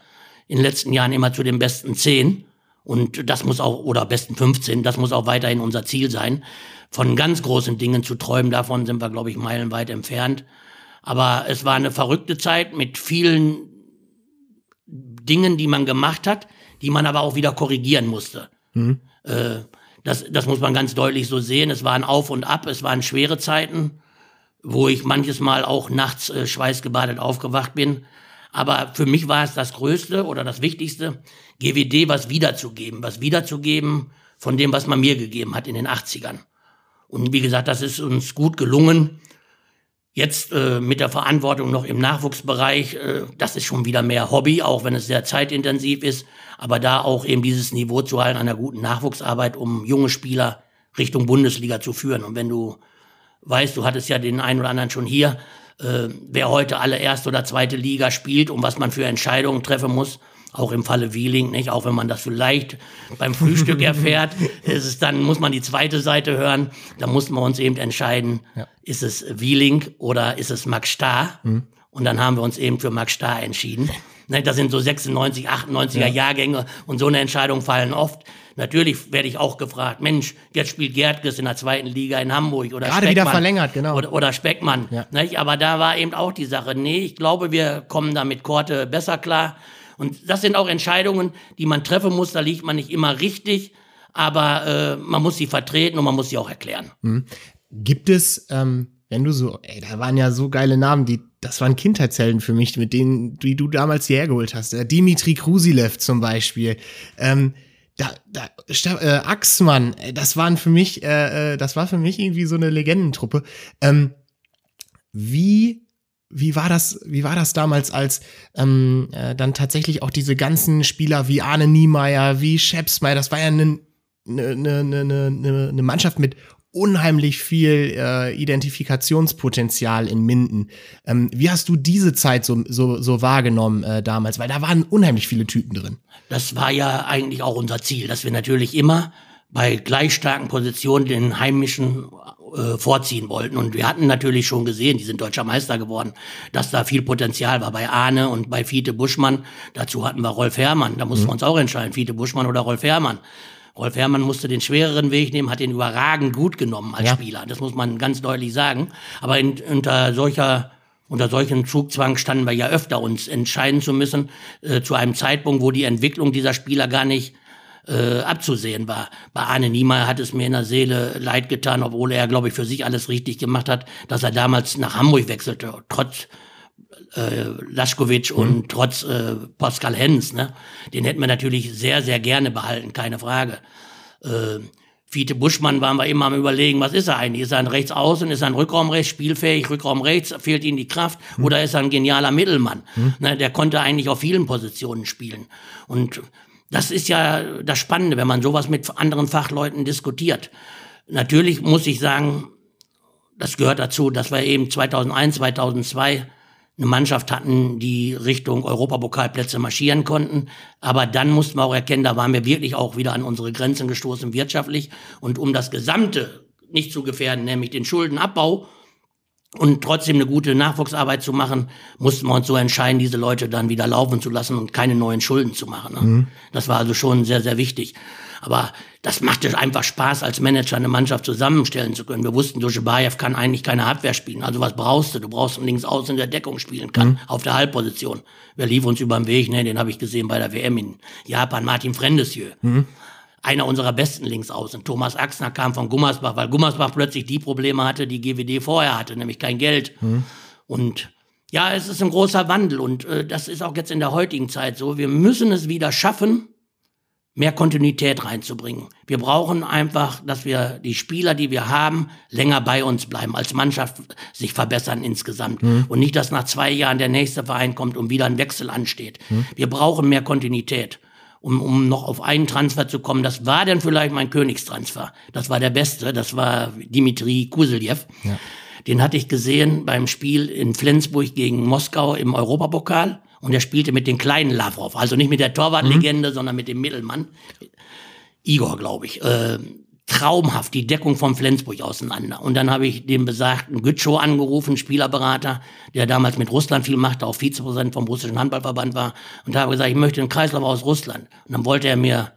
In den letzten Jahren immer zu den besten 10. Und das muss auch, oder besten 15, das muss auch weiterhin unser Ziel sein. Von ganz großen Dingen zu träumen, davon sind wir, glaube ich, meilenweit entfernt. Aber es war eine verrückte Zeit mit vielen Dingen, die man gemacht hat, die man aber auch wieder korrigieren musste. Äh, das, das muss man ganz deutlich so sehen. Es waren Auf und Ab, es waren schwere Zeiten, wo ich manches Mal auch nachts äh, schweißgebadet aufgewacht bin. Aber für mich war es das Größte oder das Wichtigste, GWD was wiederzugeben, was wiederzugeben von dem, was man mir gegeben hat in den 80ern. Und wie gesagt, das ist uns gut gelungen. Jetzt äh, mit der Verantwortung noch im Nachwuchsbereich, äh, das ist schon wieder mehr Hobby, auch wenn es sehr zeitintensiv ist. Aber da auch eben dieses Niveau zu halten einer guten Nachwuchsarbeit, um junge Spieler Richtung Bundesliga zu führen. Und wenn du weißt, du hattest ja den einen oder anderen schon hier, äh, wer heute alle erste oder zweite Liga spielt und was man für Entscheidungen treffen muss, auch im Falle Wieling, nicht? Auch wenn man das vielleicht beim Frühstück erfährt, ist es dann muss man die zweite Seite hören. Da mussten wir uns eben entscheiden, ist es Wieling oder ist es Max Starr? Und dann haben wir uns eben für Max Starr entschieden. Ne, Das sind so 96, 98er Jahrgänge und so eine Entscheidung fallen oft. Natürlich werde ich auch gefragt, Mensch, jetzt spielt Gertges in der zweiten Liga in Hamburg oder Gerade wieder Speckmann. verlängert, genau. Oder, oder Speckmann. Ja. Nicht? Aber da war eben auch die Sache, nee, ich glaube, wir kommen da mit Korte besser klar. Und das sind auch Entscheidungen, die man treffen muss. Da liegt man nicht immer richtig, aber äh, man muss sie vertreten und man muss sie auch erklären. Gibt es, ähm, wenn du so, ey, da waren ja so geile Namen, die, das waren Kindheitshelden für mich, mit denen, die du damals hierher geholt hast. Äh, Dimitri Krusilev zum Beispiel. Ähm, da, da, äh, Axmann, äh, das waren für mich, äh, äh, das war für mich irgendwie so eine Legendentruppe. Ähm, wie, wie war das, wie war das damals, als ähm, äh, dann tatsächlich auch diese ganzen Spieler wie Arne Niemeyer, wie Schepsmeier, das war ja eine eine, eine, eine, eine eine Mannschaft mit unheimlich viel äh, Identifikationspotenzial in Minden. Ähm, wie hast du diese Zeit so, so, so wahrgenommen äh, damals? Weil da waren unheimlich viele Typen drin. Das war ja eigentlich auch unser Ziel, dass wir natürlich immer bei gleich starken Positionen den heimischen äh, vorziehen wollten. Und wir hatten natürlich schon gesehen, die sind deutscher Meister geworden, dass da viel Potenzial war bei Arne und bei Fiete Buschmann. Dazu hatten wir Rolf Herrmann. Da mussten wir uns auch entscheiden, Fiete Buschmann oder Rolf Herrmann. Rolf Herrmann musste den schwereren Weg nehmen, hat den überragend gut genommen als Ja. Spieler. Das muss man ganz deutlich sagen. Aber in, unter solcher unter solchen Zugzwang standen wir ja öfter, uns entscheiden zu müssen, äh, zu einem Zeitpunkt, wo die Entwicklung dieser Spieler gar nicht äh, abzusehen war. Bei Arne Niemeyer hat es mir in der Seele leid getan, obwohl er, glaube ich, für sich alles richtig gemacht hat, dass er damals nach Hamburg wechselte, trotz äh, Laschkowitsch und trotz äh, Pascal Hens. Ne? Den hätten wir natürlich sehr, sehr gerne behalten, keine Frage. Äh, Fiete Buschmann waren wir immer am überlegen, was ist er eigentlich? Ist er ein Rechtsaußen, ist er ein Rückraumrechts, spielfähig, Rückraum rechts, fehlt ihm die Kraft oder ist er ein genialer Mittelmann? Ne, der konnte eigentlich auf vielen Positionen spielen. Und das ist ja das Spannende, wenn man sowas mit anderen Fachleuten diskutiert. Natürlich muss ich sagen, das gehört dazu, dass wir eben 2001, 2002 eine Mannschaft hatten, die Richtung Europapokalplätze marschieren konnten. Aber dann mussten wir auch erkennen, da waren wir wirklich auch wieder an unsere Grenzen gestoßen wirtschaftlich. Und um das Gesamte nicht zu gefährden, nämlich den Schuldenabbau, und trotzdem eine gute Nachwuchsarbeit zu machen, mussten wir uns so entscheiden, diese Leute dann wieder laufen zu lassen und keine neuen Schulden zu machen. Ne? Mhm. Das war also schon sehr, sehr wichtig. Aber das machte einfach Spaß, als Manager eine Mannschaft zusammenstellen zu können. Wir wussten, Dushebaev kann eigentlich keine Abwehr spielen. Also was brauchst du? Du brauchst einen links außen, der Deckung spielen kann, mhm. auf der Halbposition. Wer lief uns über den Weg? Ne, den habe ich gesehen bei der WM in Japan, Martin Frendesieux. Mhm einer unserer besten Linksaußen. Thomas Axner kam von Gummersbach, weil Gummersbach plötzlich die Probleme hatte, die GWD vorher hatte, nämlich kein Geld. Mhm. Und ja, es ist ein großer Wandel und äh, das ist auch jetzt in der heutigen Zeit so. Wir müssen es wieder schaffen, mehr Kontinuität reinzubringen. Wir brauchen einfach, dass wir die Spieler, die wir haben, länger bei uns bleiben, als Mannschaft sich verbessern insgesamt. Mhm. Und nicht, dass nach zwei Jahren der nächste Verein kommt und wieder ein Wechsel ansteht. Mhm. Wir brauchen mehr Kontinuität um, um noch auf einen Transfer zu kommen. Das war dann vielleicht mein Königstransfer. Das war der beste. Das war Dimitri Kuseljew. Ja. Den hatte ich gesehen beim Spiel in Flensburg gegen Moskau im Europapokal. Und er spielte mit den kleinen Lavrov. Also nicht mit der Torwartlegende, mhm. sondern mit dem Mittelmann. Igor, glaube ich. Äh, traumhaft die Deckung von Flensburg auseinander. Und dann habe ich den besagten Gütschow angerufen, Spielerberater, der damals mit Russland viel machte, auch Vizepräsident vom russischen Handballverband war, und habe gesagt, ich möchte einen Kreislauf aus Russland. Und dann wollte er mir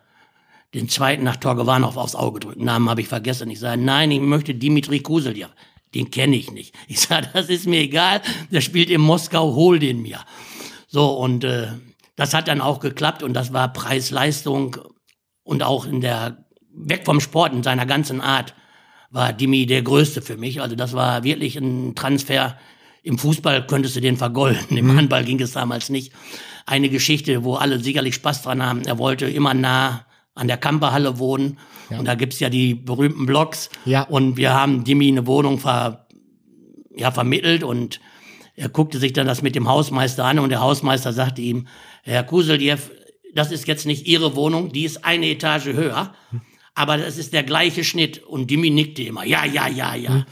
den zweiten nach Torgewanov aufs Auge drücken. Namen habe ich vergessen. Ich sage, nein, ich möchte Dimitri Kuseljev. Den kenne ich nicht. Ich sage, das ist mir egal. Der spielt in Moskau, hol den mir. So, und äh, das hat dann auch geklappt und das war Preis-Leistung und auch in der weg vom Sport in seiner ganzen Art war Dimi der Größte für mich. Also das war wirklich ein Transfer. Im Fußball könntest du den vergolden, im mhm. Handball ging es damals nicht. Eine Geschichte, wo alle sicherlich Spaß dran haben. Er wollte immer nah an der Kamperhalle wohnen. Ja. Und da gibt's ja die berühmten Blocks. Ja. Und wir haben Dimi eine Wohnung ver, ja, vermittelt und er guckte sich dann das mit dem Hausmeister an und der Hausmeister sagte ihm, Herr Kuseljew, das ist jetzt nicht Ihre Wohnung, die ist eine Etage höher aber das ist der gleiche Schnitt. Und Dimi nickte immer, ja, ja, ja, ja. Hm.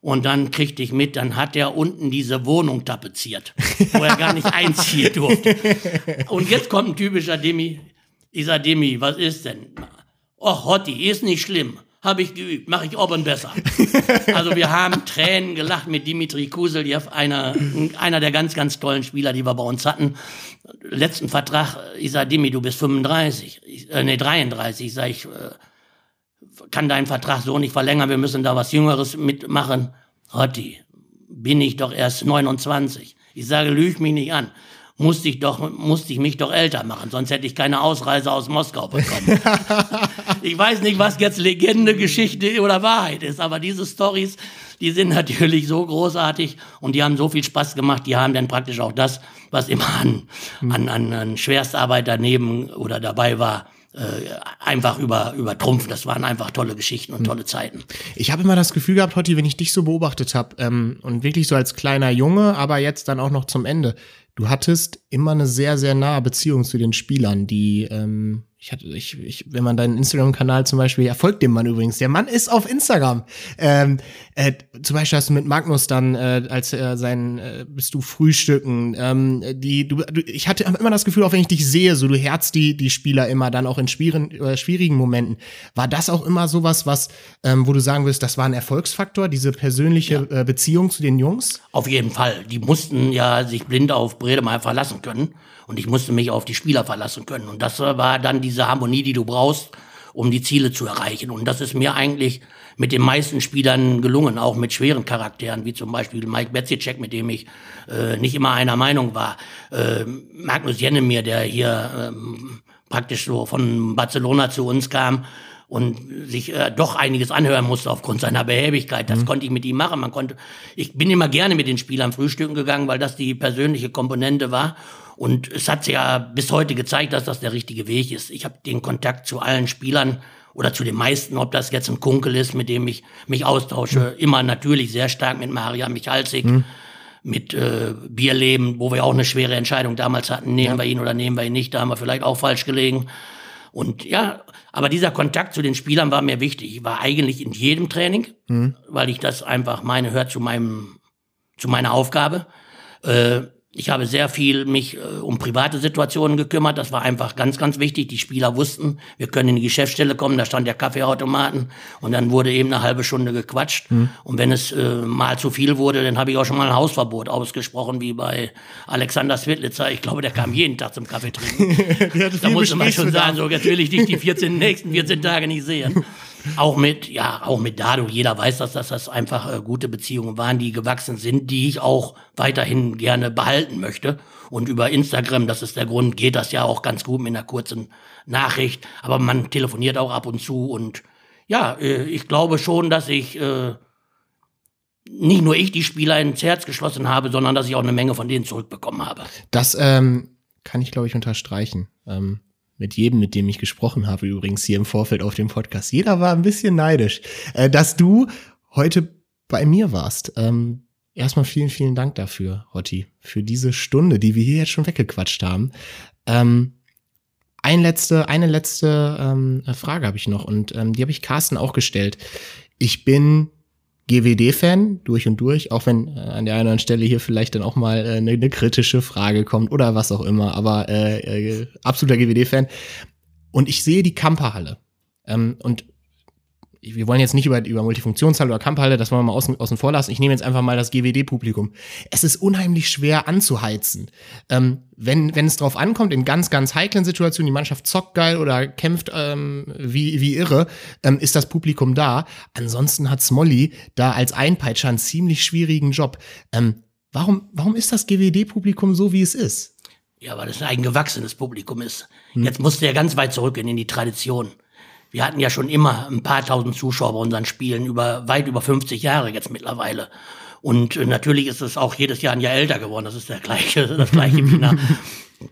Und dann kriegte ich mit, dann hat er unten diese Wohnung tapeziert, wo er gar nicht einziehen durfte. Und jetzt kommt ein typischer Demi. Ich sag, Demi, was ist denn? Och, Hotti, ist nicht schlimm. Habe ich geübt, mache ich oben besser. Also wir haben Tränen gelacht mit Dimitri Kuseljew, einer, einer der ganz, ganz tollen Spieler, die wir bei uns hatten. Letzten Vertrag, ich sag, Dimi, du bist 35, ich, äh, nee, 33. Ich sag, ich, äh, kann deinen Vertrag so nicht verlängern, wir müssen da was Jüngeres mitmachen. Hotti, bin ich doch erst 29. Ich sage, lüg mich nicht an. Musste ich doch, musste ich mich doch älter machen, sonst hätte ich keine Ausreise aus Moskau bekommen. ich weiß nicht, was jetzt Legende, Geschichte oder Wahrheit ist, aber diese Stories, die sind natürlich so großartig und die haben so viel Spaß gemacht, die haben dann praktisch auch das, was immer an, an, an, an Schwerstarbeit daneben oder dabei war, äh, einfach über, übertrumpfen. Das waren einfach tolle Geschichten und hm. tolle Zeiten. Ich habe immer das Gefühl gehabt, Hotti, wenn ich dich so beobachtet habe ähm, und wirklich so als kleiner Junge, aber jetzt dann auch noch zum Ende, du hattest immer eine sehr, sehr nahe Beziehung zu den Spielern, die ähm, ich hatte, ich, ich, wenn man deinen Instagram-Kanal zum Beispiel, ja, folgt dem Mann übrigens. Der Mann ist auf Instagram. Ähm, äh, zum Beispiel hast du mit Magnus dann, äh, als er sein, äh, bist du frühstücken, ähm, die, du, du, ich hatte immer das Gefühl, auch wenn ich dich sehe, so du herzt die, die Spieler immer dann auch in schwierigen, äh, schwierigen Momenten. War das auch immer sowas, was, ähm, wo du sagen wirst, das war ein Erfolgsfaktor, diese persönliche ja. äh, Beziehung zu den Jungs? Auf jeden Fall. Die mussten ja sich blind auf Bredemeyer verlassen können. Und ich musste mich auf die Spieler verlassen können. Und das war dann diese Harmonie, die du brauchst, um die Ziele zu erreichen. Und das ist mir eigentlich mit den meisten Spielern gelungen, auch mit schweren Charakteren, wie zum Beispiel Mike Betzicek, mit dem ich äh, nicht immer einer Meinung war. Äh, Magnus Jennemir, der hier ähm, praktisch so von Barcelona zu uns kam und sich äh, doch einiges anhören musste aufgrund seiner Behäbigkeit. Das mhm. konnte ich mit ihm machen. Man konnte, ich bin immer gerne mit den Spielern frühstücken gegangen, weil das die persönliche Komponente war. Und es hat sich ja bis heute gezeigt, dass das der richtige Weg ist. Ich habe den Kontakt zu allen Spielern oder zu den meisten, ob das jetzt ein Kunkel ist, mit dem ich mich austausche, mhm. immer natürlich sehr stark mit Maria Michalsik, mhm. mit äh, Bierleben, wo wir auch eine schwere Entscheidung damals hatten, nehmen ja. wir ihn oder nehmen wir ihn nicht, da haben wir vielleicht auch falsch gelegen. Und ja, aber dieser Kontakt zu den Spielern war mir wichtig. Ich war eigentlich in jedem Training, mhm. weil ich das einfach meine, hört zu meinem, zu meiner Aufgabe. Äh, ich habe sehr viel mich äh, um private Situationen gekümmert. Das war einfach ganz, ganz wichtig. Die Spieler wussten, wir können in die Geschäftsstelle kommen. Da stand der Kaffeeautomaten und dann wurde eben eine halbe Stunde gequatscht. Mhm. Und wenn es äh, mal zu viel wurde, dann habe ich auch schon mal ein Hausverbot ausgesprochen, wie bei Alexander Switlitzer. Ich glaube, der kam jeden Tag zum Kaffee trinken. da musste man schon sagen, so jetzt will ich dich die 14, nächsten 14 Tage nicht sehen. Auch mit, ja, auch mit Dado. Jeder weiß, dass das, das einfach äh, gute Beziehungen waren, die gewachsen sind, die ich auch weiterhin gerne behalten möchte. Und über Instagram, das ist der Grund, geht das ja auch ganz gut mit einer kurzen Nachricht. Aber man telefoniert auch ab und zu. Und ja, äh, ich glaube schon, dass ich äh, nicht nur ich die Spieler ins Herz geschlossen habe, sondern dass ich auch eine Menge von denen zurückbekommen habe. Das ähm, kann ich, glaube ich, unterstreichen. Ähm mit jedem, mit dem ich gesprochen habe, übrigens hier im Vorfeld auf dem Podcast. Jeder war ein bisschen neidisch, äh, dass du heute bei mir warst. Ähm, erstmal vielen, vielen Dank dafür, Hotti, für diese Stunde, die wir hier jetzt schon weggequatscht haben. Ähm, ein letzte, eine letzte ähm, Frage habe ich noch und ähm, die habe ich Carsten auch gestellt. Ich bin GWD-Fan durch und durch, auch wenn äh, an der einen oder anderen Stelle hier vielleicht dann auch mal äh, eine, ne kritische Frage kommt oder was auch immer, aber äh, äh, absoluter GWD-Fan. Und ich sehe die Kamperhalle. Ähm, und wir wollen jetzt nicht über, über Multifunktionshalle oder Kampfhalle, das wollen wir mal außen, außen vor lassen. Ich nehme jetzt einfach mal das GWD-Publikum. Es ist unheimlich schwer anzuheizen. Ähm, wenn, wenn es drauf ankommt, in ganz, ganz heiklen Situationen, die Mannschaft zockt geil oder kämpft ähm, wie, wie irre, ähm, ist das Publikum da. Ansonsten hat Smolly da als Einpeitscher einen ziemlich schwierigen Job. Ähm, warum, warum ist das GWD-Publikum so, wie es ist? Ja, weil es ein gewachsenes Publikum ist. Hm. Jetzt musst du ja ganz weit zurückgehen in die Tradition wir hatten ja schon immer ein paar tausend Zuschauer bei unseren Spielen, über weit über 50 Jahre jetzt mittlerweile. Und äh, natürlich ist es auch jedes Jahr ein Jahr älter geworden. Das ist der gleiche, das gleiche wie in der,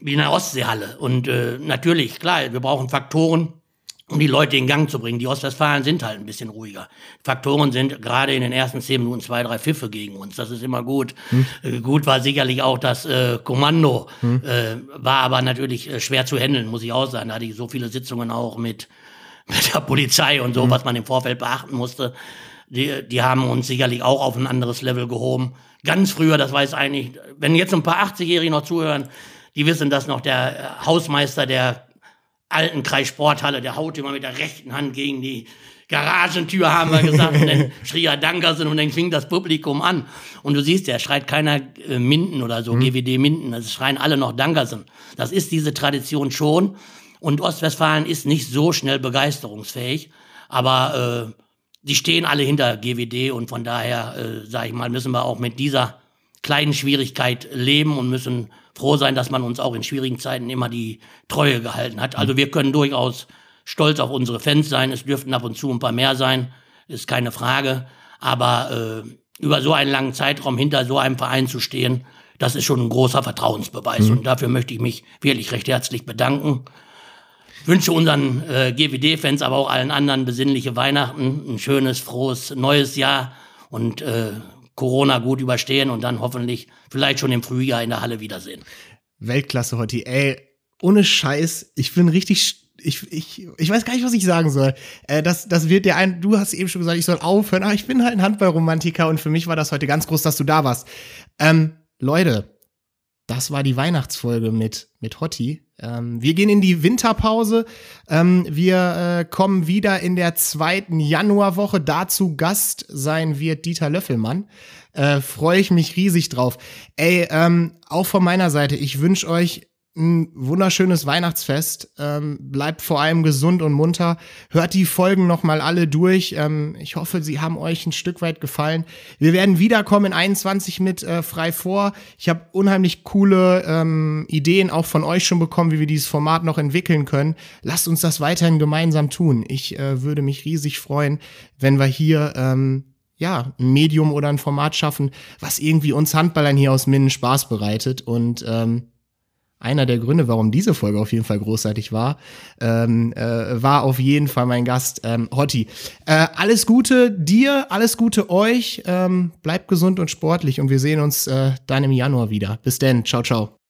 wie in der Ostseehalle. Und äh, natürlich, klar, wir brauchen Faktoren, um die Leute in Gang zu bringen. Die Ostwestfalen sind halt ein bisschen ruhiger. Faktoren sind gerade in den ersten zehn Minuten zwei, drei Pfiffe gegen uns. Das ist immer gut. Hm. Äh, gut war sicherlich auch das äh, Kommando. Hm. Äh, war aber natürlich äh, schwer zu handeln, muss ich auch sagen. Da hatte ich so viele Sitzungen auch mit mit der Polizei und so, mhm. was man im Vorfeld beachten musste. Die, die haben uns sicherlich auch auf ein anderes Level gehoben. Ganz früher, das weiß eigentlich, wenn jetzt ein paar 80-Jährige noch zuhören, die wissen das noch, der äh, Hausmeister der alten Kreissporthalle, der haut immer mit der rechten Hand gegen die Garagentür, haben wir gesagt, und dann schrie er Dankersen und dann fing das Publikum an. Und du siehst, der schreit keiner äh, Minden oder so, mhm. GWD Minden, das schreien alle noch Dankersen. Das ist diese Tradition schon. Und Ostwestfalen ist nicht so schnell begeisterungsfähig, aber äh, die stehen alle hinter GWD und von daher, äh, sage ich mal, müssen wir auch mit dieser kleinen Schwierigkeit leben und müssen froh sein, dass man uns auch in schwierigen Zeiten immer die Treue gehalten hat. Also wir können durchaus stolz auf unsere Fans sein. Es dürften ab und zu ein paar mehr sein, ist keine Frage. Aber äh, über so einen langen Zeitraum hinter so einem Verein zu stehen, das ist schon ein großer Vertrauensbeweis. Mhm. Und dafür möchte ich mich wirklich recht herzlich bedanken wünsche unseren äh, GWD-Fans, aber auch allen anderen besinnliche Weihnachten, ein schönes, frohes neues Jahr und äh, Corona gut überstehen und dann hoffentlich vielleicht schon im Frühjahr in der Halle wiedersehen. Weltklasse, Hotti. Ey, ohne Scheiß, ich bin richtig ich, ich, ich weiß gar nicht, was ich sagen soll. Äh, das, das wird dir ein, du hast eben schon gesagt, ich soll aufhören, aber ich bin halt ein Handballromantiker und für mich war das heute ganz groß, dass du da warst. Ähm, Leute, das war die Weihnachtsfolge mit, mit Hotti. Ähm, wir gehen in die Winterpause. Ähm, wir äh, kommen wieder in der zweiten Januarwoche. Dazu Gast sein wird Dieter Löffelmann. Äh, Freue ich mich riesig drauf. Ey, ähm, auch von meiner Seite, ich wünsche euch ein wunderschönes Weihnachtsfest. Ähm, bleibt vor allem gesund und munter. Hört die Folgen noch mal alle durch. Ähm, ich hoffe, sie haben euch ein Stück weit gefallen. Wir werden wiederkommen in 21 mit äh, frei vor. Ich habe unheimlich coole ähm, Ideen auch von euch schon bekommen, wie wir dieses Format noch entwickeln können. Lasst uns das weiterhin gemeinsam tun. Ich äh, würde mich riesig freuen, wenn wir hier ähm, ja, ein Medium oder ein Format schaffen, was irgendwie uns Handballern hier aus Minden Spaß bereitet und ähm, einer der Gründe, warum diese Folge auf jeden Fall großartig war, ähm, äh, war auf jeden Fall mein Gast ähm, Hotti. Äh, alles Gute dir, alles Gute euch, ähm, bleibt gesund und sportlich und wir sehen uns äh, dann im Januar wieder. Bis denn, ciao, ciao.